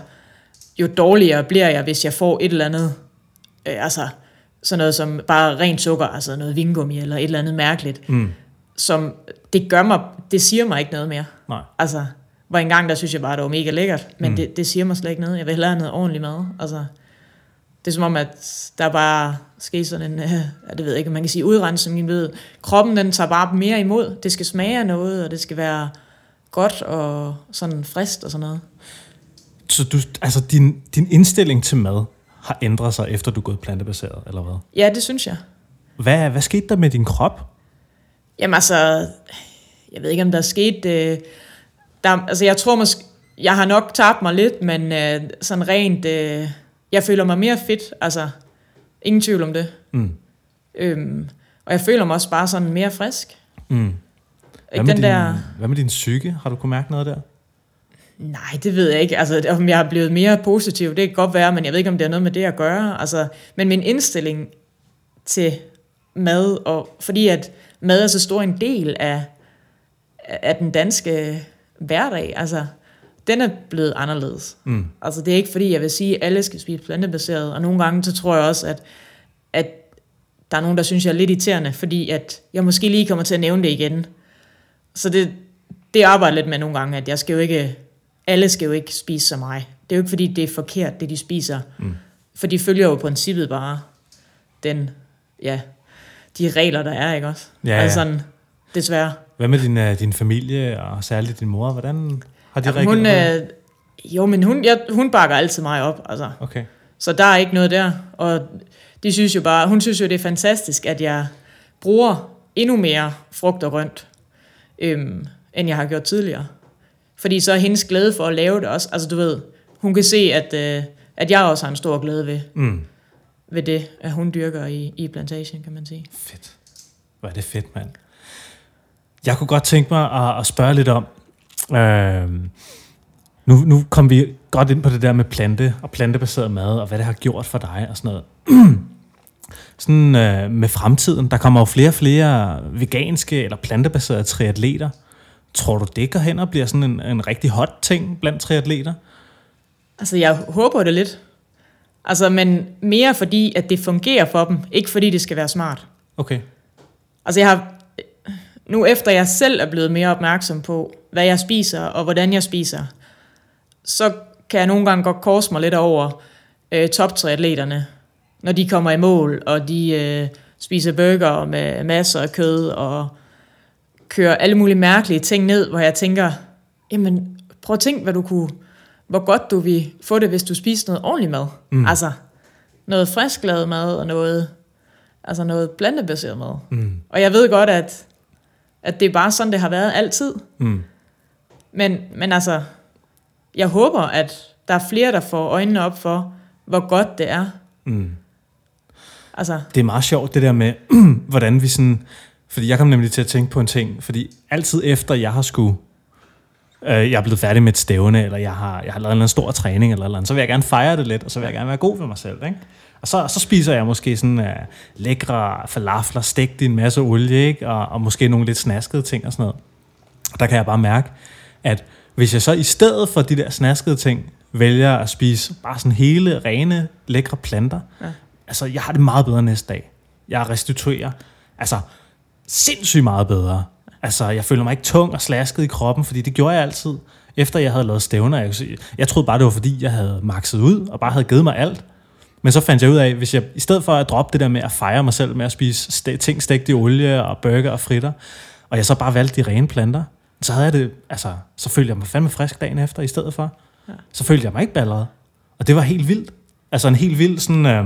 jo dårligere bliver jeg, hvis jeg får et eller andet, øh, altså sådan noget som bare rent sukker, altså noget vingummi eller et eller andet mærkeligt, Mm. som det gør mig, det siger mig ikke noget mere. Nej. Altså, hvor engang der synes jeg bare, det var mega lækkert, men Mm. det, det siger mig slet ikke noget. Jeg vil hellere have noget ordentligt mad. Altså, det er som om, at der bare sker sådan en, øh, det ved jeg ikke, man kan sige udrensning ved. Kroppen, den tager bare mere imod. Det skal smage af noget, og det skal være godt og sådan frist og sådan noget. Så du, altså din, din indstilling til mad har ændret sig, efter du er gået plantebaseret, eller hvad? Ja, det synes jeg. Hvad, hvad skete der med din krop? Jamen altså, jeg ved ikke, om der er sket... Øh, der, altså, jeg tror måske... Jeg har nok tabt mig lidt, men øh, sådan rent... Øh, jeg føler mig mere fedt, altså... Ingen tvivl om det. Mm. Øhm, og jeg føler mig også bare sådan mere frisk. Mm. Hvad, med den din, der... hvad med din psyke? Har du kunnet mærke noget der? Nej, det ved jeg ikke. Altså, om jeg er blevet mere positiv, det kan godt være, men jeg ved ikke, om det har noget med det at gøre. Altså, men min indstilling til mad, og fordi at mad er så stor en del af, af den danske hverdag, altså, den er blevet anderledes. Mm. Altså, det er ikke fordi, jeg vil sige, at alle skal spise plantebaseret, og nogle gange, så tror jeg også, at, at der er nogen, der synes, jeg er lidt irriterende, fordi at jeg måske lige kommer til at nævne det igen. Så det, det arbejder lidt med nogle gange, at jeg skal jo ikke alle skal jo ikke spise som mig. Det er jo ikke, fordi det er forkert, det de spiser. Mm. For de følger jo i princippet bare den, ja, de regler, der er, ikke også? Ja, ja. Altså sådan, desværre. Hvad med din, uh, din familie, og særligt din mor? Hvordan har de Ja, reageret? hun, øh, jo, men hun, jeg, hun bakker altid mig op, altså. Okay. Så der er ikke noget der. Og de synes jo bare, hun synes jo, det er fantastisk, at jeg bruger endnu mere frugt og grønt, øhm, end jeg har gjort tidligere. Fordi så er hendes glæde for at lave det også. Altså du ved, hun kan se, at, øh, at jeg også har en stor glæde ved, Mm. ved det, at hun dyrker i, i plantation, kan man sige. Fedt. Hvor er det fedt, mand. Jeg kunne godt tænke mig at, at spørge lidt om, øh, nu, nu kom vi godt ind på det der med plante og plantebaseret mad, og hvad det har gjort for dig og sådan noget. sådan øh, med fremtiden, der kommer jo flere og flere veganske eller plantebaserede triatleter. Tror du, det går hen og bliver sådan en, en rigtig hot ting blandt triatleter? Altså jeg håber det lidt. Altså, men mere fordi, at det fungerer for dem, ikke fordi det skal være smart. Okay. Altså jeg har, nu efter jeg selv er blevet mere opmærksom på, hvad jeg spiser og hvordan jeg spiser, så kan jeg nogle gange godt korse mig lidt over øh, toptriatleterne, når de kommer i mål, og de øh, spiser burger med masser af kød, og kører alle mulige mærkelige ting ned, hvor jeg tænker, jamen prøv at tænke, hvad du kunne, hvor godt du vil få det, hvis du spiser noget ordentligt mad. Mm. Altså noget frisklavet mad, og noget, altså noget plantebaseret mad. Mm. Og jeg ved godt, at, at det er bare sådan, det har været altid. Mm. Men, men altså, jeg håber, at der er flere, der får øjnene op for, hvor godt det er. Mm. Altså, Det er meget sjovt, det der med, hvordan vi sådan... Fordi jeg kom nemlig til at tænke på en ting, fordi altid efter jeg har skulle... Øh, jeg er blevet færdig med et stævne, eller jeg har, jeg har lavet en stor træning, eller, eller andet, så vil jeg gerne fejre det lidt, og så vil jeg gerne være god ved mig selv. Ikke? Og så, så spiser jeg måske sådan uh, lækre falafler, stegt i en masse olie, ikke? Og, og måske nogle lidt snaskede ting og sådan noget. Og der kan jeg bare mærke, at hvis jeg så i stedet for de der snaskede ting, vælger at spise bare sådan hele, rene, lækre planter, ja. altså jeg har det meget bedre næste dag. Jeg restituerer, altså sindssygt meget bedre. Altså jeg føler mig ikke tung og slasket i kroppen, fordi det gjorde jeg altid, efter jeg havde lavet stævner. Jeg troede bare, det var fordi, jeg havde makset ud, og bare havde givet mig alt. Men så fandt jeg ud af, hvis jeg i stedet for at droppe det der med at fejre mig selv med at spise ting stegt i olie og burger og fritter, og jeg så bare valgte de rene planter, så havde jeg det, altså, så følte jeg mig fandme frisk dagen efter i stedet for. Ja. Så følte jeg mig ikke balleret. Og det var helt vildt. Altså en helt vild sådan, øh,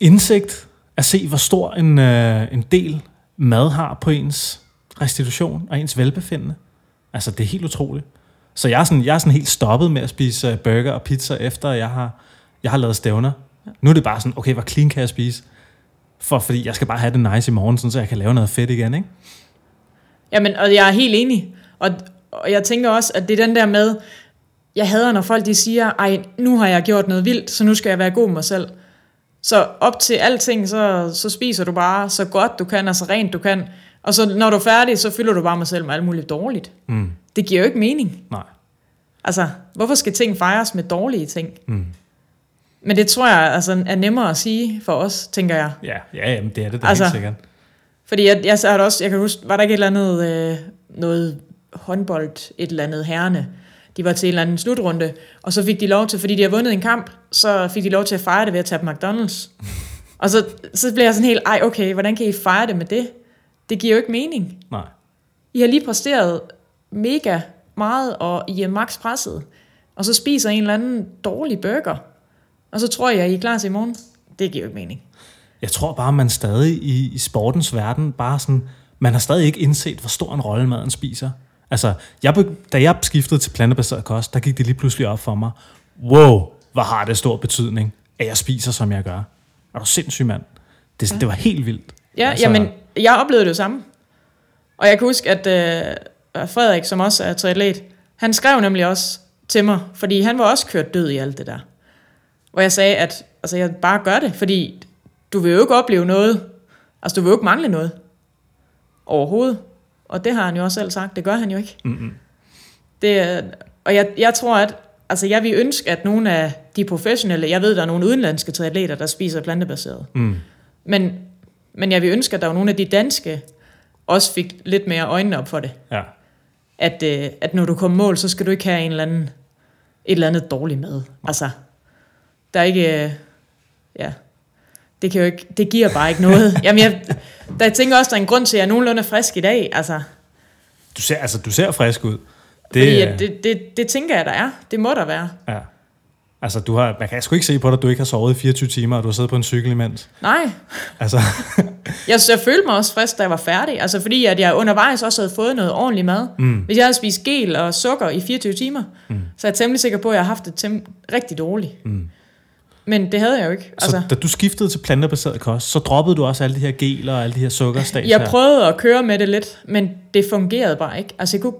indsigt at se, hvor stor en, øh, en del mad har på ens restitution og ens velbefindende. Altså det er helt utroligt. Så jeg er sådan, jeg er sådan helt stoppet med at spise øh, burger og pizza, efter jeg har, jeg har lavet stævner. Ja. Nu er det bare sådan, okay, hvor clean kan jeg spise? For, fordi jeg skal bare have det nice i morgen, sådan, så jeg kan lave noget fedt igen, ikke? jamen, og jeg er helt enig. Og, og jeg tænker også, at det er den der med, jeg hader, når folk de siger, ej, nu har jeg gjort noget vildt, så nu skal jeg være god med mig selv. Så op til alting, så, så spiser du bare så godt du kan, og så rent du kan. Og så når du er færdig, så fylder du bare mig selv med alt muligt dårligt. Mm. Det giver jo ikke mening. Nej. Altså, hvorfor skal ting fejres med dårlige ting? Mm. Men det tror jeg altså, er nemmere at sige for os, tænker jeg. Ja, ja jamen, det er det da Altså, helt sikkert. Fordi jeg, jeg, det også, jeg kan huske, var der ikke et eller andet, øh, noget håndbold, et eller andet herrene, de var til en eller anden slutrunde, og så fik de lov til, fordi de har vundet en kamp, så fik de lov til at fejre det ved at tage på McDonald's. og så, så blev jeg sådan helt, ej okay, hvordan kan I fejre det med det? Det giver jo ikke mening. Nej. I har lige præsteret mega meget, og I er max presset. Og så spiser en eller anden dårlig burger. Og så tror jeg, I er klar til i morgen. Det giver jo ikke mening. Jeg tror bare, man stadig i, i sportens verden bare sådan, man har stadig ikke indset, hvor stor en rolle maden spiser. Altså, jeg, da jeg skiftede til plantebaseret kost, der gik det lige pludselig op for mig. Wow, hvor har det stor betydning, at jeg spiser, som jeg gør. Er du sindssyg, mand? Det, ja. det var helt vildt. Ja, altså, jamen, jeg oplevede det jo samme. Og jeg kan huske, at øh, Frederik, som også er triatlet, han skrev nemlig også til mig, fordi han var også kørt død i alt det der. Hvor jeg sagde, at altså, jeg bare gør det, fordi du vil jo ikke opleve noget, altså du vil jo ikke mangle noget overhovedet. Og det har han jo også selv sagt, det gør han jo ikke. Mm-mm. Det, og jeg, jeg tror, at altså, jeg vil ønske, at nogle af de professionelle, jeg ved, der er nogle udenlandske triatleter, der spiser plantebaseret. Mm. Men, men jeg vil ønske, at der var nogle af de danske, også fik lidt mere øjnene op for det. Ja. at, øh, at når du kommer mål, så skal du ikke have en eller anden, et eller andet dårligt mad. Altså, der er ikke... Øh, ja, det, kan jo ikke, det giver bare ikke noget. Jamen, jeg, der, jeg tænker også, der er en grund til, at jeg er nogenlunde frisk i dag. Altså, Du ser, altså, du ser frisk ud. det, fordi øh, at det, det, det tænker jeg, der er. Det må der være. Ja. Altså, du har, man kan sgu ikke se på dig, at du ikke har sovet i 24 timer, og du har siddet på en cykel imens. Nej, Altså, jeg, jeg følte mig også frisk, da jeg var færdig. Altså fordi, at jeg undervejs også havde fået noget ordentligt mad. Mm. Hvis jeg havde spist gel og sukker i 24 timer, mm. så er jeg temmelig sikker på, at jeg har haft det tem- rigtig dårligt. Mm. Men det havde jeg jo ikke. altså. Så da du skiftede til plantebaseret kost, så droppede du også alle de her geler og alle de her sukkerstats jeg her. prøvede at køre med det lidt, men det fungerede bare ikke. Altså jeg kunne,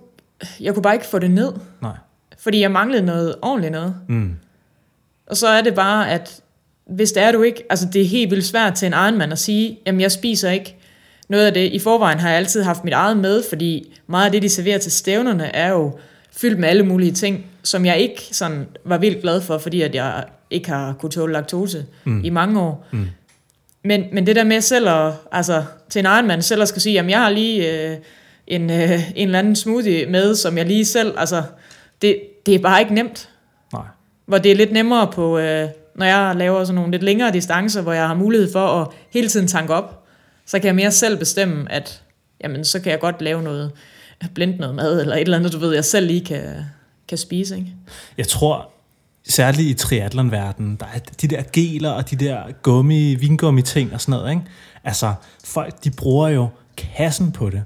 jeg kunne bare ikke få det ned, Nej. fordi jeg manglede noget ordentligt noget. Mm. Og så er det bare, at hvis det er du ikke, altså det er helt vildt svært til en egen mand at sige, jamen jeg spiser ikke noget af det. I forvejen har jeg altid haft mit eget med, fordi meget af det, de serverer til stævnerne, er jo fyldt med alle mulige ting, som jeg ikke sådan var vildt glad for, fordi at jeg ikke har kunne tåle laktose mm. i mange år. Mm. Men, men det der med selv at, altså til en egen mand selv at skal sige, jamen jeg har lige øh, en, øh, en eller anden smoothie med, som jeg lige selv, altså det, det er bare ikke nemt Nej. hvor det er lidt nemmere på, øh, når jeg laver sådan nogle lidt længere distancer, hvor jeg har mulighed for at hele tiden tanke op, så kan jeg mere selv bestemme, at jamen, så kan jeg godt lave noget, blende noget mad, eller et eller andet, du ved, jeg selv lige kan, kan spise. Ikke? Jeg tror, særligt i triathlonverdenen, der er de der geler og de der gummi, vingummi ting og sådan noget, ikke? Altså, folk, de bruger jo kassen på det.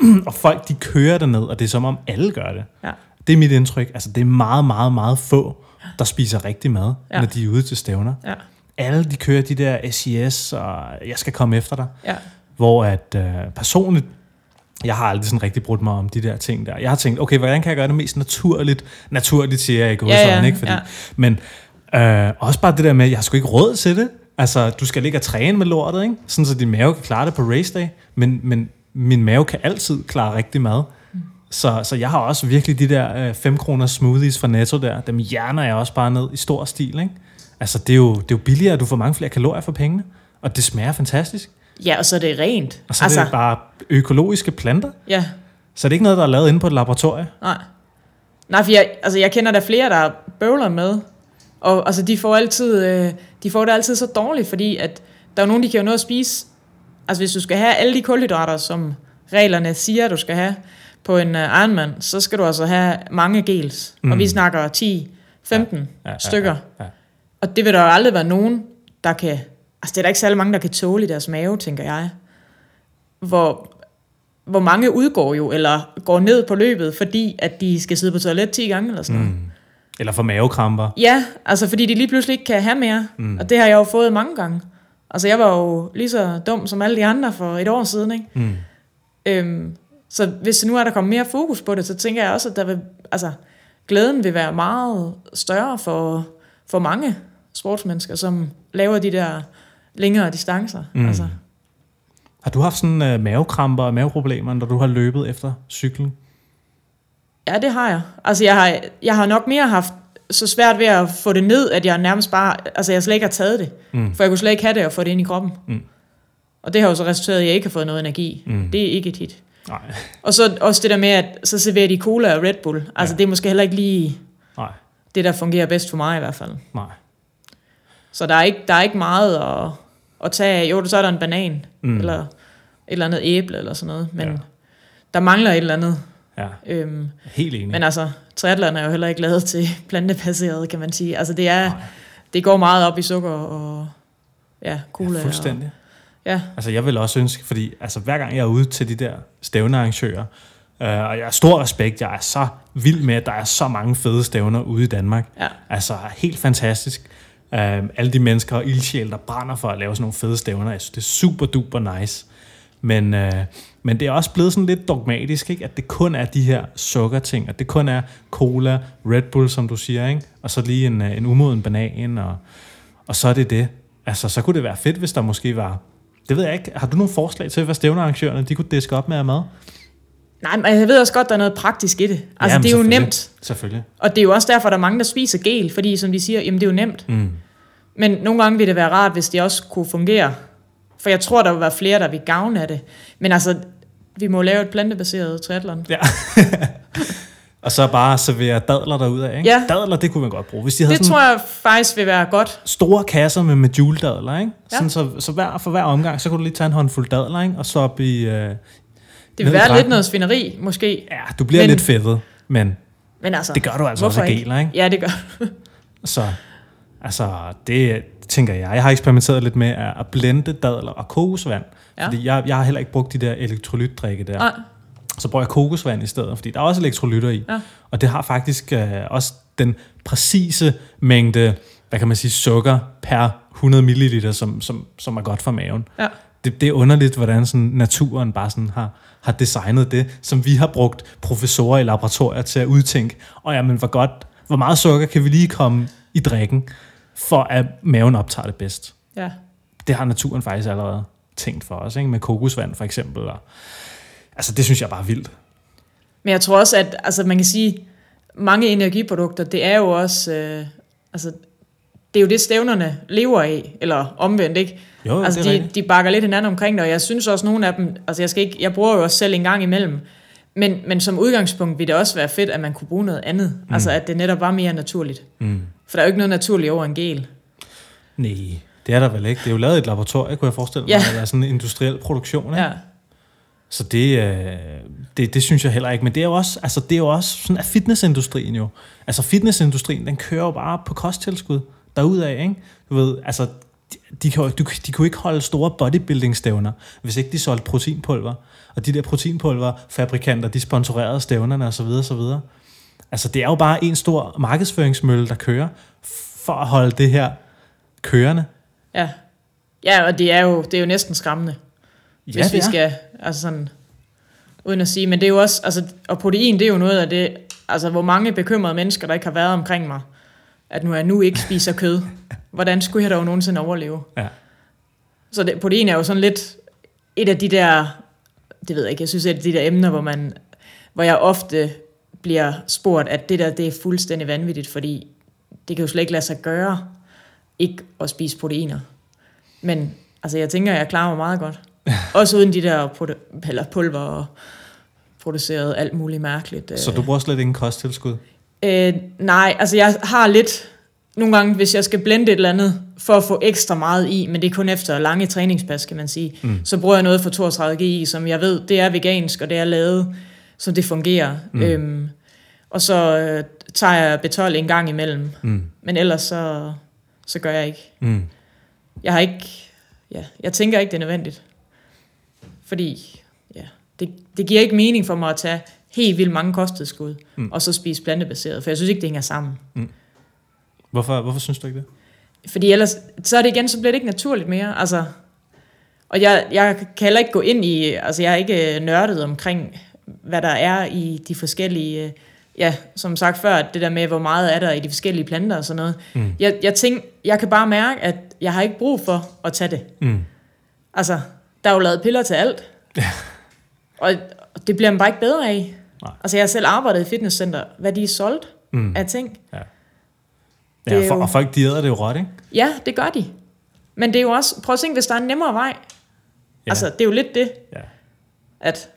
og folk, de kører ned, og det er som om alle gør det. Ja. Det er mit indtryk. Altså, det er meget, meget, meget få, der spiser rigtig mad, ja. når de er ude til stævner. Ja. Alle, de kører de der SIS, og jeg skal komme efter dig. Ja. Hvor at øh, personligt, jeg har aldrig sådan rigtig brudt mig om de der ting der. Jeg har tænkt, okay, hvordan kan jeg gøre det mest naturligt? Naturligt siger jeg ikke, Ja, ja, ikke? Fordi, ja. Men øh, også bare det der med, jeg har sgu ikke råd til det. Altså, du skal ligge og træne med lortet, ikke? Sådan, så din mave kan klare det på race day. Men, men min mave kan altid klare rigtig mad. Så, så jeg har også virkelig de der 5 øh, kroner smoothies fra Netto der. Dem hjerner jeg også bare ned i stor stil, ikke? Altså, det er jo, det er jo billigere, at du får mange flere kalorier for pengene. Og det smager fantastisk. Ja, og så er det rent. Og så altså, er det bare økologiske planter. Ja, Så det er ikke noget, der er lavet inde på et laboratorie. nej. Nej, for jeg, altså, jeg kender der flere, der bøvler med, og altså, de får altid, øh, de får det altid så dårligt, fordi at der er nogen, de kan jo nå at spise, altså hvis du skal have alle de kulhydrater, som reglerne siger, du skal have på en uh, Ironman, så skal du altså have mange gels, mm. og vi snakker 10, 15 ja, ja, ja, stykker. Ja, ja. Og det vil der jo aldrig være nogen, der kan... Altså, det er der ikke særlig mange, der kan tåle i deres mave, tænker jeg. Hvor, hvor mange udgår jo, eller går ned på løbet, fordi at de skal sidde på toilet 10 gange, eller sådan. Mm. Eller for mavekramper. Ja, altså fordi de lige pludselig ikke kan have mere. Mm. Og det har jeg jo fået mange gange. Altså, jeg var jo lige så dum som alle de andre for et år siden, ikke? Mm. Øhm, så hvis nu er der kommet mere fokus på det, så tænker jeg også, at der vil, altså, glæden vil være meget større for, for mange sportsmennesker, som laver de der længere distancer. Mm. Altså, Har du haft sådan uh, mavekramper og maveproblemer, når du har løbet efter cyklen? ja, det har jeg. Altså, jeg har, jeg har nok mere haft så svært ved at få det ned, at jeg nærmest bare, altså jeg slet ikke har taget det. Mm. For jeg kunne slet ikke have det og få det ind i kroppen. Mm. Og det har jo så resulteret i, at jeg ikke har fået noget energi. Mm. Det er ikke et hit. Nej. Og så også det der med, at så serverer de cola og Red Bull. Altså Ja. det er måske heller ikke lige Nej. det, der fungerer bedst for mig i hvert fald. Nej. Så der er ikke, der er ikke meget at, at tage af. Jo, så er der en banan, Mm. eller et eller andet æble, eller sådan noget. Men Ja. ja. der mangler et eller andet. Ja, Øhm, helt enig. men altså, triathlon er jo heller ikke lavet til plantebaseret, kan man sige. Altså det er, Nej. det går meget op i sukker og ja, cola. ja, fuldstændig. Og, ja, Altså, jeg vil også ønske, fordi altså, hver gang jeg er ude til de der stævnearrangører, øh, og jeg har stor respekt, jeg er så vild med, at der er så mange fede stævner ude i Danmark. ja. Altså, helt fantastisk. Øh, alle de mennesker og ildsjæl, der brænder for at lave sådan nogle fede stævner, jeg synes, det er super duper nice. Men, øh, men det er også blevet sådan lidt dogmatisk, ikke? at det kun er de her sukkerting, at det kun er cola, Red Bull, som du siger, ikke? og så lige en, øh, en umoden banan, og, og så er det det. Altså, så kunne det være fedt, hvis der måske var... Det ved jeg ikke. Har du nogle forslag til, hvad stævnearrangørerne de kunne diske op med af mad? Nej, men jeg ved også godt, der er noget praktisk i det. Altså Jamen, det er jo nemt. Selvfølgelig. Og det er jo også derfor, der er mange, der spiser gel, fordi som de siger, jamen det er jo nemt. Mm. Men nogle gange vil det være rart, hvis det også kunne fungere. For jeg tror, der vil være flere, der vil gavne af det. Men altså, Vi må lave et plantebaseret triathlon. Ja. og så bare servere dadler derud af, ikke? Ja. Dadler, det kunne man godt bruge. Hvis de havde Det sådan tror jeg faktisk vil være godt. store kasser med, med juledadler, ikke? Ja. Sådan, så, så hver, for hver omgang, så kunne du lige tage en håndfuld dadler, ikke? Og så op i... Øh, Det vil være lidt noget svineri, måske. ja, du bliver Men- lidt fedtet, men Men altså, det gør du altså også af geler, ikke? Ja, det gør. Så altså, det tænker jeg. Jeg har eksperimenteret lidt med at, blende dadler og kokosvand. Ja. Fordi jeg, jeg har heller ikke brugt de der elektrolytdrikke der. Nej, Så bruger jeg kokosvand i stedet, fordi der er også elektrolytter i. Ja. Og det har faktisk øh, også den præcise mængde, hvad kan man sige, sukker per 100 ml, som, som, som er godt for maven. ja. Det, det er underligt, hvordan sådan naturen bare sådan har, har designet det, som vi har brugt professorer i laboratorier til at udtænke. Og jamen, hvor godt, hvor meget sukker kan vi lige komme i drikken, for at maven optager det bedst. ja. Det har naturen faktisk allerede tænkt for os, ikke? med kokosvand for eksempel. Og, altså, det synes jeg bare er vildt. Men jeg tror også, at altså, man kan sige, mange energiprodukter, det er jo også, øh, altså, det er jo det stævnerne lever af, eller omvendt, ikke? Jo, altså, det de, rigtigt. de bakker lidt hinanden omkring det, og jeg synes også, nogle af dem, altså jeg, skal ikke, jeg bruger jo også selv en gang imellem, men, men som udgangspunkt vil det også være fedt, at man kunne bruge noget andet. Mm. Altså, at det netop var mere naturligt. Mm. For der er jo ikke noget naturligt over en gel. Nej, det er der vel ikke. Det er jo lavet i et laboratorium, kunne jeg forestille mig. Ja. Ja. Der er sådan en industriel produktion. Ikke? Ja. Så det, øh, det, det synes jeg heller ikke. Men det er jo også, altså, det er jo også sådan, at fitnessindustrien jo. Altså fitnessindustrien, den kører jo bare på kosttilskud derudad, ikke? Du ved, altså, de, de, de kunne ikke holde store bodybuilding-stævner, hvis ikke de solgte proteinpulver. Og de der proteinpulverfabrikanter, de sponsorerede stævnerne osv. videre. Altså det er jo bare en stor markedsføringsmølle, der kører, for at holde det her kørende. Ja. Ja, og det er jo, det er jo næsten skræmmende. Ja, hvis vi skal, altså sådan, uden at sige, men det er jo også, altså, og protein, det er jo noget af det, altså hvor mange bekymrede mennesker, der ikke har været omkring mig, at nu jeg nu ikke spiser kød. Hvordan skulle jeg dog nogensinde overleve? Ja. Så det, protein er jo sådan lidt et af de der, det ved jeg ikke, jeg synes, et af de der emner, hvor man, hvor jeg ofte bliver spurgt, at det der, det er fuldstændig vanvittigt, fordi det kan jo slet ikke lade sig gøre, ikke at spise proteiner. Men altså, jeg tænker, jeg klarer mig meget godt. Også uden de der prote- eller pulver og produceret alt muligt mærkeligt. Så du bruger slet ingen kosttilskud? Øh, nej, altså jeg har lidt, nogle gange, hvis jeg skal blende et eller andet, for at få ekstra meget i, men det er kun efter lange træningspas, kan man sige, mm. så bruger jeg noget for 32 i, som jeg ved, det er vegansk, og det er lavet, så det fungerer. Mm. Øhm, og så øh, tager jeg B12 en gang imellem, Mm. men ellers så, så gør jeg ikke. Mm. Jeg har ikke, ja, jeg tænker ikke, det er nødvendigt. Fordi, ja, det, det giver ikke mening for mig at tage helt vildt mange kosttilskud, mm. og så spise plantebaseret, for jeg synes ikke, det hænger sammen. Hvorfor, hvorfor synes du ikke det? Fordi ellers, så er det igen, så bliver det ikke naturligt mere. Altså, og jeg, jeg kan heller ikke gå ind i, altså jeg er ikke øh, nørdet omkring, hvad der er i de forskellige, øh, ja, som sagt før, det der med, hvor meget er der i de forskellige planter og sådan noget. Mm. Jeg, jeg tænker, jeg kan bare mærke, at jeg har ikke brug for at tage det. Mm. Altså, der er jo lavet piller til alt. og og det bliver man bare ikke bedre af. Nej. Altså, jeg har selv arbejdet i fitnesscenter. Hvad de er solgt Mm. af ting. Ja, Det er for, jo- og folk de æder det jo råt, ikke? Ja, det gør de. Men det er jo også, prøv at tænke, hvis der er en nemmere vej. Ja. Altså, det er jo lidt det, Ja. at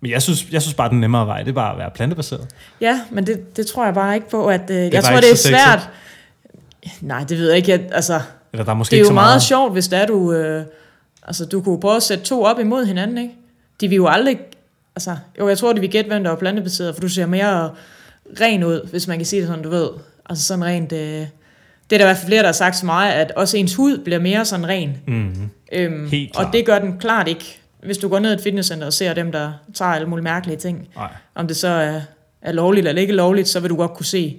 Men jeg synes, jeg synes bare, den nemmere vej, det er bare at være plantebaseret. ja, men det, det tror jeg bare ikke på, at øh, jeg bare tror, det er så sexet. svært. Nej, det ved jeg ikke. Jeg, altså, Eller der er måske det er ikke jo så meget, meget... sjovt, hvis det er, du... Øh, altså, du kunne prøve at sætte to op imod hinanden, ikke? De vil jo aldrig... Altså, jo, jeg tror, de vil gætte, hvem der er plantebaseret, for du ser mere ren ud, hvis man kan sige det sådan, du ved. Altså sådan rent... Øh, det er der i hvert fald flere, der har sagt til mig, at også ens hud bliver mere sådan ren. Mm. Øhm, og det gør den klart ikke, hvis du går ned i et fitnesscenter og ser dem, der tager alle mulige mærkelige ting. Nej. Om det så er, er lovligt eller ikke lovligt, så vil du godt kunne se,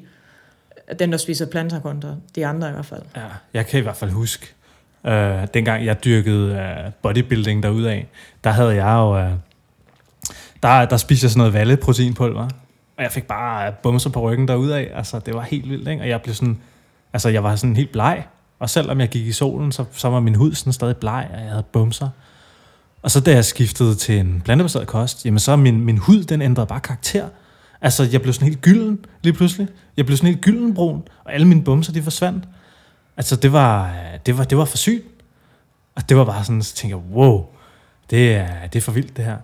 at dem, der spiser planter kontra de andre i hvert fald. Ja, jeg kan i hvert fald huske, øh, dengang jeg dyrkede øh, bodybuilding derudaf, der havde jeg jo, øh, der, der spiste jeg sådan noget valleproteinpulver, og jeg fik bare bumser på ryggen derudaf, altså det var helt vildt, ikke? og jeg blev sådan, altså jeg var sådan helt bleg, og selvom jeg gik i solen, så, så var min hud sådan stadig bleg, og jeg havde bumser. Og så da jeg skiftede til en plantebaseret kost, jamen så min, min hud, den ændrede bare karakter. Altså, jeg blev sådan helt gylden lige pludselig. Jeg blev sådan helt gyldenbrun, og alle mine bumser, de forsvandt. Altså, det var, det var, det var for sygt. Og det var bare sådan, så tænkte jeg, wow, det er, det er for vildt det her.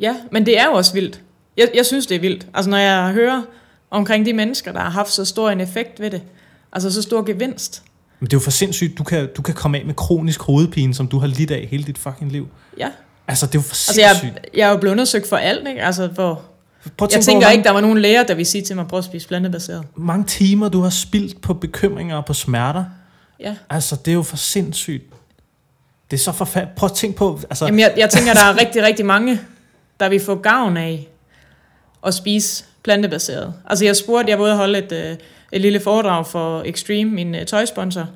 Ja, men det er jo også vildt. Jeg, jeg synes, det er vildt. Altså, når jeg hører omkring de mennesker, der har haft så stor en effekt ved det, altså så stor gevinst. Men det er jo for sindssygt, du kan, du kan komme af med kronisk hovedpine, som du har lidt af hele dit fucking liv. Ja. Altså, det er jo for Altså, sindssygt. jeg, jeg er jo blevet undersøgt for alt, ikke? Altså, hvor... Prøv Jeg tænke tænker på, ikke, der var nogen læger, der ville sige til mig, prøv at spise plantebaseret. mange timer du har spildt på bekymringer og på smerter. Ja. Altså, det er jo for sindssygt. Det er så forfærdeligt. Prøv at tænke på, altså, Jamen, jeg, jeg tænker, der er rigtig, rigtig mange, der vil få gavn af at spise plantebaseret. Altså, jeg spurgte, jeg var ude at holde et, øh, et lille foredrag for Extreme, min øh, tøjsponsor,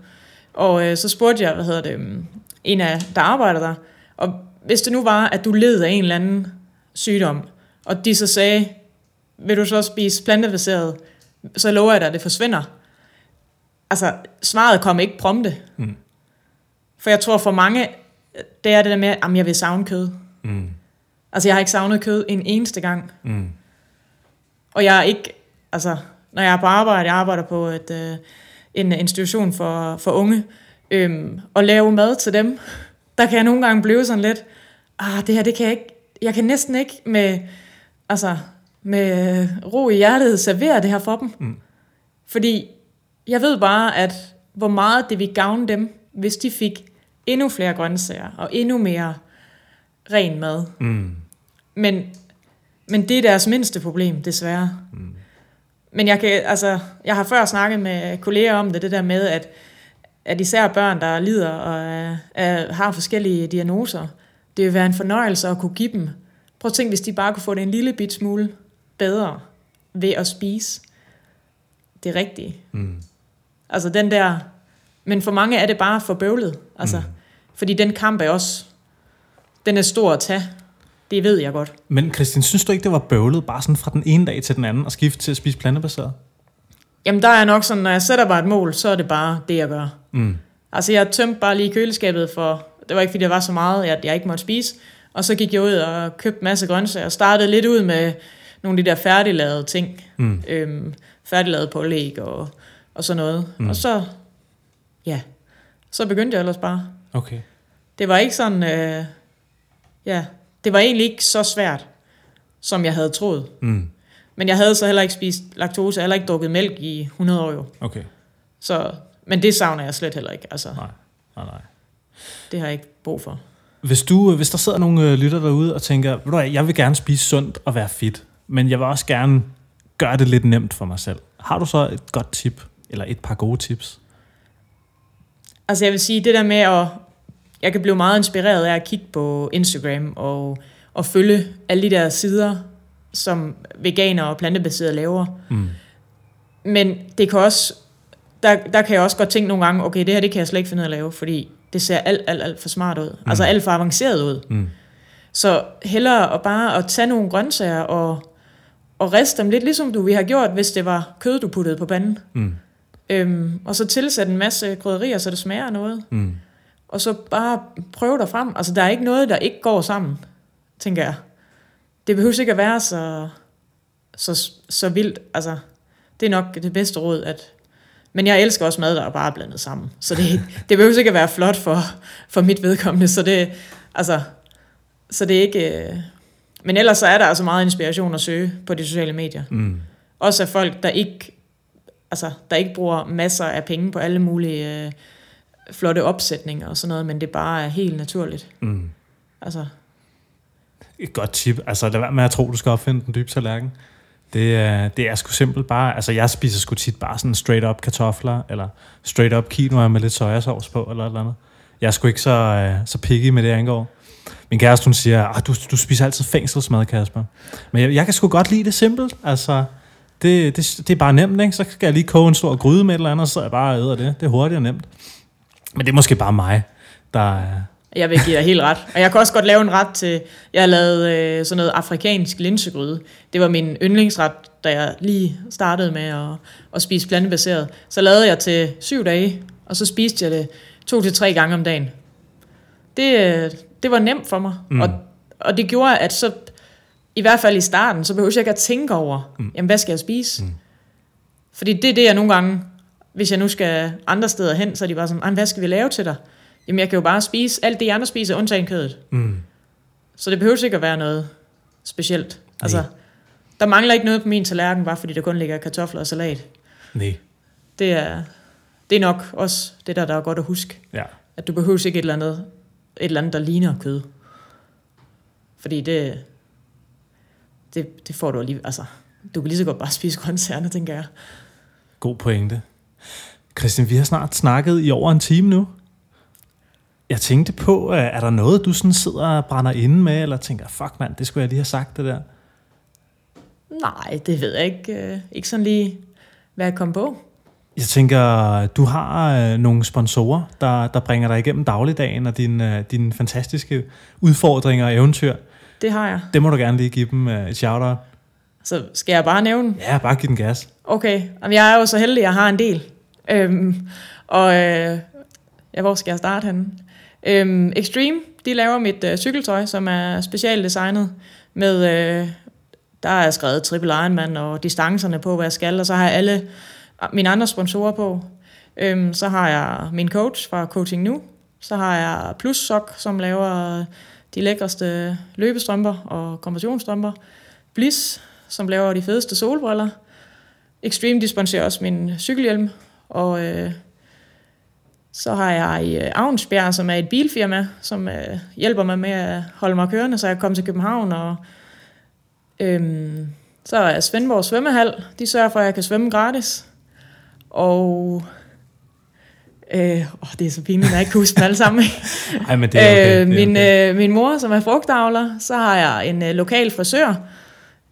og øh, så spurgte jeg, hvad hedder det, øh, en af, der arbejder der, og hvis det nu var, at du led af en eller anden sygdom, og de så sagde, vil du så spise plantebaseret, så lover jeg dig, at det forsvinder. Altså, svaret kom ikke prompte. Mm. For jeg tror for mange, det er det der med, at jeg vil savne kød. mm, Altså, jeg har ikke savnet kød en eneste gang. mm, Og jeg er ikke, altså, når jeg er på arbejde, jeg arbejder på et, øh, en institution for, for unge, øhm, og lave mad til dem, der kan jeg nogle gange blive sådan lidt, ah, det her, det kan jeg ikke, jeg kan næsten ikke med, altså, med ro i hjertet servere det her for dem. Mm. Fordi jeg ved bare, at hvor meget det vil gavne dem, hvis de fik endnu flere grøntsager og endnu mere ren mad. mm, Men, men det er deres mindste problem, desværre. Mm. Men jeg, kan, altså, jeg har før snakket med kolleger om det, det der med, at, at især børn, der lider og er, er, har forskellige diagnoser, det vil være en fornøjelse at kunne give dem. Prøv at tænke, hvis de bare kunne få det en lille bit smule bedre ved at spise det rigtige. mm. Altså den der... Men for mange er det bare for bøvlet. Altså, mm. Fordi den kamp er også... Den er stor at tage. Det ved jeg godt. Men Christian, synes du ikke, det var bøvlet bare sådan fra den ene dag til den anden at skifte til at spise plantebaseret? Jamen der er nok sådan, når jeg sætter bare et mål, så er det bare det, jeg gør. Mm. Altså jeg tømte bare lige køleskabet for... Det var ikke, fordi der var så meget, at jeg ikke måtte spise. Og så gik jeg ud og købte en masse grøntsager. Og startede lidt ud med nogle af de der færdiglavede ting. Mm. Øhm, færdiglavet pålæg og, og sådan noget. Mm. Og så... Ja. Så begyndte jeg ellers bare. Okay. Det var ikke sådan... Øh, ja, det var egentlig ikke så svært, som jeg havde troet. Mm. Men jeg havde så heller ikke spist laktose, heller ikke drukket mælk i 100 år jo. Okay. Så, men det savner jeg slet heller ikke. Altså, Nej. Nej, nej. det har jeg ikke brug for. Hvis, du, hvis der sidder nogle øh, lytter derude og tænker, ved du hvad, jeg vil gerne spise sundt og være fit, men jeg vil også gerne gøre det lidt nemt for mig selv. Har du så et godt tip, eller et par gode tips? Altså jeg vil sige, det der med at... Jeg kan blive meget inspireret af at kigge på Instagram og, og følge alle de der sider, som veganer og plantebaserede laver. Mm. Men det kan også... Der, der kan jeg også godt tænke nogle gange, okay, det her det kan jeg slet ikke finde ud af at lave, fordi det ser alt, alt, alt for smart ud. Mm. Altså alt for avanceret ud. Mm. Så hellere at bare at tage nogle grøntsager og, og riste dem lidt, ligesom du vi har gjort, hvis det var kød, du puttede på panden. Mm. Øhm, og så tilsætte en masse krydderier, så det smager noget. Mm. Og så bare prøve dig frem. Altså, der er ikke noget, der ikke går sammen, tænker jeg. Det behøver ikke at være så, så, så vildt. Altså, det er nok det bedste råd, at... Men jeg elsker også mad, der er bare blandet sammen. Så det, det behøver ikke at være flot for, for mit vedkommende. Så det, altså, så det er ikke... øh, Men ellers så er der altså meget inspiration at søge på de sociale medier. Mm. Også af folk, der ikke, altså, der ikke bruger masser af penge på alle mulige øh, flotte opsætninger og sådan noget, men det bare er helt naturligt. Mm. Altså, Et godt tip. Altså, lad være med at tro, du skal opfinde den dybe tallerken. Det, er, det er sgu simpelt bare... Altså, jeg spiser sgu tit bare sådan straight up kartofler, eller straight up quinoa med lidt sojasauce på, eller et eller andet. Jeg er sgu ikke så, øh, så picky med det, angår. Min kæreste, hun siger, ah, du, du spiser altid fængselsmad, Kasper. Men jeg, jeg kan sgu godt lide det simpelt. Altså, det, det, det er bare nemt, ikke? Så skal jeg lige koge en stor gryde med et eller andet, og så er jeg bare og æder det. Det er hurtigt og nemt. Men det er måske bare mig, der... er- jeg vil give dig helt ret. Og jeg kan også godt lave en ret til, jeg lavet øh, sådan noget afrikansk linsegryde. Det var min yndlingsret, da jeg lige startede med at, at spise plantebaseret. Så lavede jeg til syv dage, og så spiste jeg det to til tre gange om dagen. Det, øh, det var nemt for mig. Mm. Og, og det gjorde, at så, i hvert fald i starten, så behøver jeg ikke at tænke over, mm. jamen hvad skal jeg spise? Mm. Fordi det er det, jeg nogle gange, hvis jeg nu skal andre steder hen, så er de bare sådan, "Ej, hvad skal vi lave til dig? Jamen jeg kan jo bare spise alt det, I andre spiser, undtagen kødet. Mm. Så det behøver ikke at være noget specielt. Altså, der mangler ikke noget på min tallerken, bare fordi der kun ligger kartofler og salat. Nej. Det er, det er nok også det, der, der er godt at huske. Ja. At du behøver ikke et eller andet, et eller andet der ligner kød. Fordi det, det, det får du alligevel, altså, du kan lige så godt bare spise grøntsagerne, tænker jeg. God pointe. Christian, vi har snart snakket i over en time nu. Jeg tænkte på, øh, er der noget, du sådan sidder og brænder inde med, eller tænker, fuck mand, det skulle jeg lige have sagt det der? Nej, det ved jeg ikke. Øh, ikke sådan lige, hvad jeg kom på. Jeg tænker, du har øh, nogle sponsorer, der, der bringer dig igennem dagligdagen og dine, dine fantastiske udfordringer og eventyr. Det har jeg. Det må du gerne lige give dem et shout-out. Så skal jeg bare nævne? Ja, bare giv den gas. Okay, Jamen, jeg er jo så heldig, at jeg har en del. Øhm, og øh, ja, hvor skal jeg starte henne? Øhm, Extreme, de laver mit øh, cykeltøj, som er specialdesignet med, øh, der er skrevet triple Ironman og distancerne på, hvad jeg skal, og så har jeg alle ah, mine andre sponsorer på. Øhm, så har jeg min coach fra Coaching Nu, så har jeg Plus Sock, som laver øh, de lækreste løbestrømper og kompressionsstrømper. Bliss, som laver de fedeste solbriller. Extreme, de sponsorer også min cykelhjelm. Og øh, så har jeg i øh, Avnsbjerg, som er et bilfirma, som øh, hjælper mig med at holde mig kørende, så jeg kommer til København. Og, øh, så er Svendborg Svømmehal, de sørger for, at jeg kan svømme gratis. Og Øh, åh, det er så pinligt, at jeg ikke kan huske dem alle sammen. Ej, men det er okay. øh, min, okay. øh, min mor, som er frugtavler, så har jeg en øh, lokal frisør,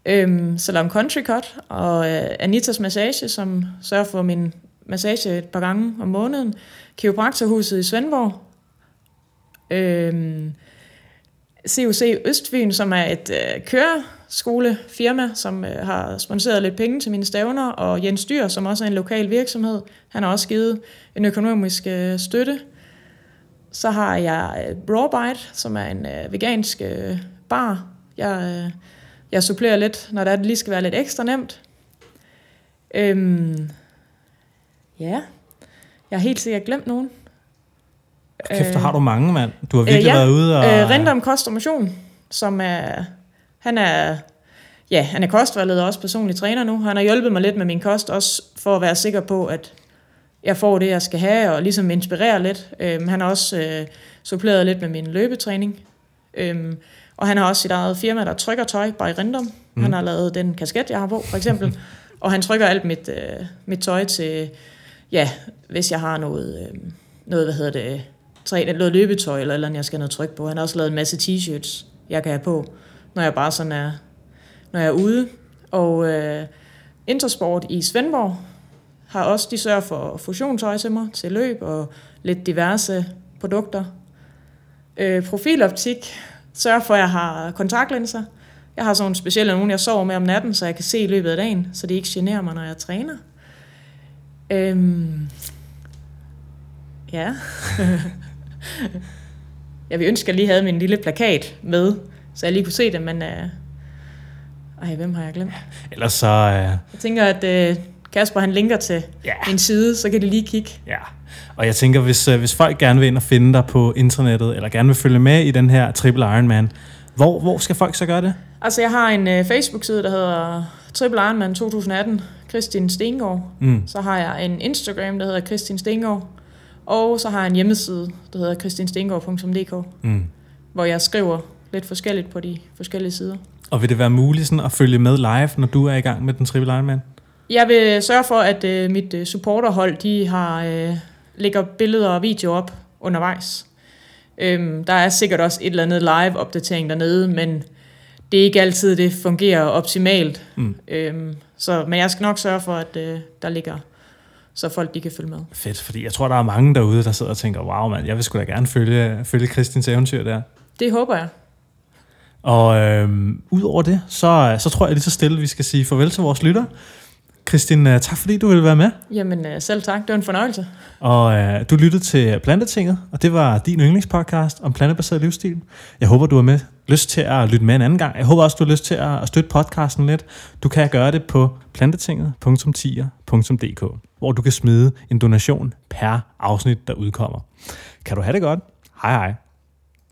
øh, Salon Country Cut, og øh, Anitas Massage, som sørger for min massage et par gange om måneden. Kiropraktorhuset i Svendborg. Øhm, CUC Østfyn, som er et øh, køreskolefirma, som øh, har sponsoreret lidt penge til mine stævner, og Jens Dyr, som også er en lokal virksomhed, han har også givet en økonomisk øh, støtte. Så har jeg øh, Rawbite, som er en øh, vegansk øh, bar. Jeg, øh, jeg supplerer lidt, når det, er, det lige skal være lidt ekstra nemt. Øhm, ja, jeg har helt sikkert glemt nogen. Kæft, der har du mange, mand. Du har virkelig øh, ja, været ude og... Øh, Rindom Kost og Motion, som er... Han er... Ja, han er kostvejleder og også personlig træner nu. Han har hjulpet mig lidt med min kost, også for at være sikker på, at jeg får det, jeg skal have, og ligesom inspirere lidt. Øhm, han har også øh, suppleret lidt med min løbetræning. Øhm, og han har også sit eget firma, der trykker tøj, by Rindom. Mm. Han har lavet den kasket, jeg har på, for eksempel. og han trykker alt mit, øh, mit tøj til, ja, hvis jeg har noget, øh, noget hvad hedder det, træne, noget løbetøj, eller, eller andet, jeg skal have noget tryk på. Han har også lavet en masse t-shirts, jeg kan have på, når jeg bare sådan er, når jeg er ude. Og øh, Intersport i Svendborg har også, de sørger for fusionstøj til mig, til løb og lidt diverse produkter. Øh, profiloptik sørger for, at jeg har kontaktlinser. Jeg har sådan nogle specielle nogen, jeg sover med om natten, så jeg kan se i løbet af dagen, så det ikke generer mig, når jeg træner. Øhm, ja. jeg vil ønske, at jeg lige havde min lille plakat med, så jeg lige kunne se det, men... Øh, ej, hvem har jeg glemt? Ellers så... Øh, Jeg tænker, at øh, Kasper han linker til Ja. min side, så kan de lige kigge. ja. Og jeg tænker, hvis, øh, hvis folk gerne vil ind og finde dig på internettet, eller gerne vil følge med i den her Triple Ironman, hvor, hvor skal folk så gøre det? Altså, jeg har en øh, Facebook-side, der hedder Triple Ironman 2018, Kristin Stengård. Mm. Så har jeg en Instagram, der hedder Kristin Stengård. Og så har jeg en hjemmeside, der hedder kristinstengård.dk, Mm. hvor jeg skriver lidt forskelligt på de forskellige sider. Og vil det være muligt sådan at følge med live, når du er i gang med den Triple Ironman? Jeg vil sørge for, at øh, mit øh, supporterhold, de har øh, lægger billeder og videoer op undervejs. Øhm, der er sikkert også et eller andet live-opdatering dernede, men det er ikke altid, det fungerer optimalt. Mm. Øhm, så, men jeg skal nok sørge for, at øh, der ligger, så folk de kan følge med. Fedt, fordi jeg tror, der er mange derude, der sidder og tænker, wow mand, jeg vil sgu da gerne følge, følge Kristins eventyr der. Det håber jeg. Og øhm, udover det, så, så tror jeg lige så stille, vi skal sige farvel til vores lytter. Kristin, øh, tak fordi du ville være med. Jamen øh, selv tak, det var en fornøjelse. Og øh, du lyttede til Plantetinget, og det var din yndlingspodcast om plantebaseret livsstil. Jeg håber, du har med lyst til at lytte med en anden gang. Jeg håber også, du har lyst til at støtte podcasten lidt. Du kan gøre det på plantetinget.tier.dk, hvor du kan smide en donation per afsnit, der udkommer. Kan du have det godt? Hej hej.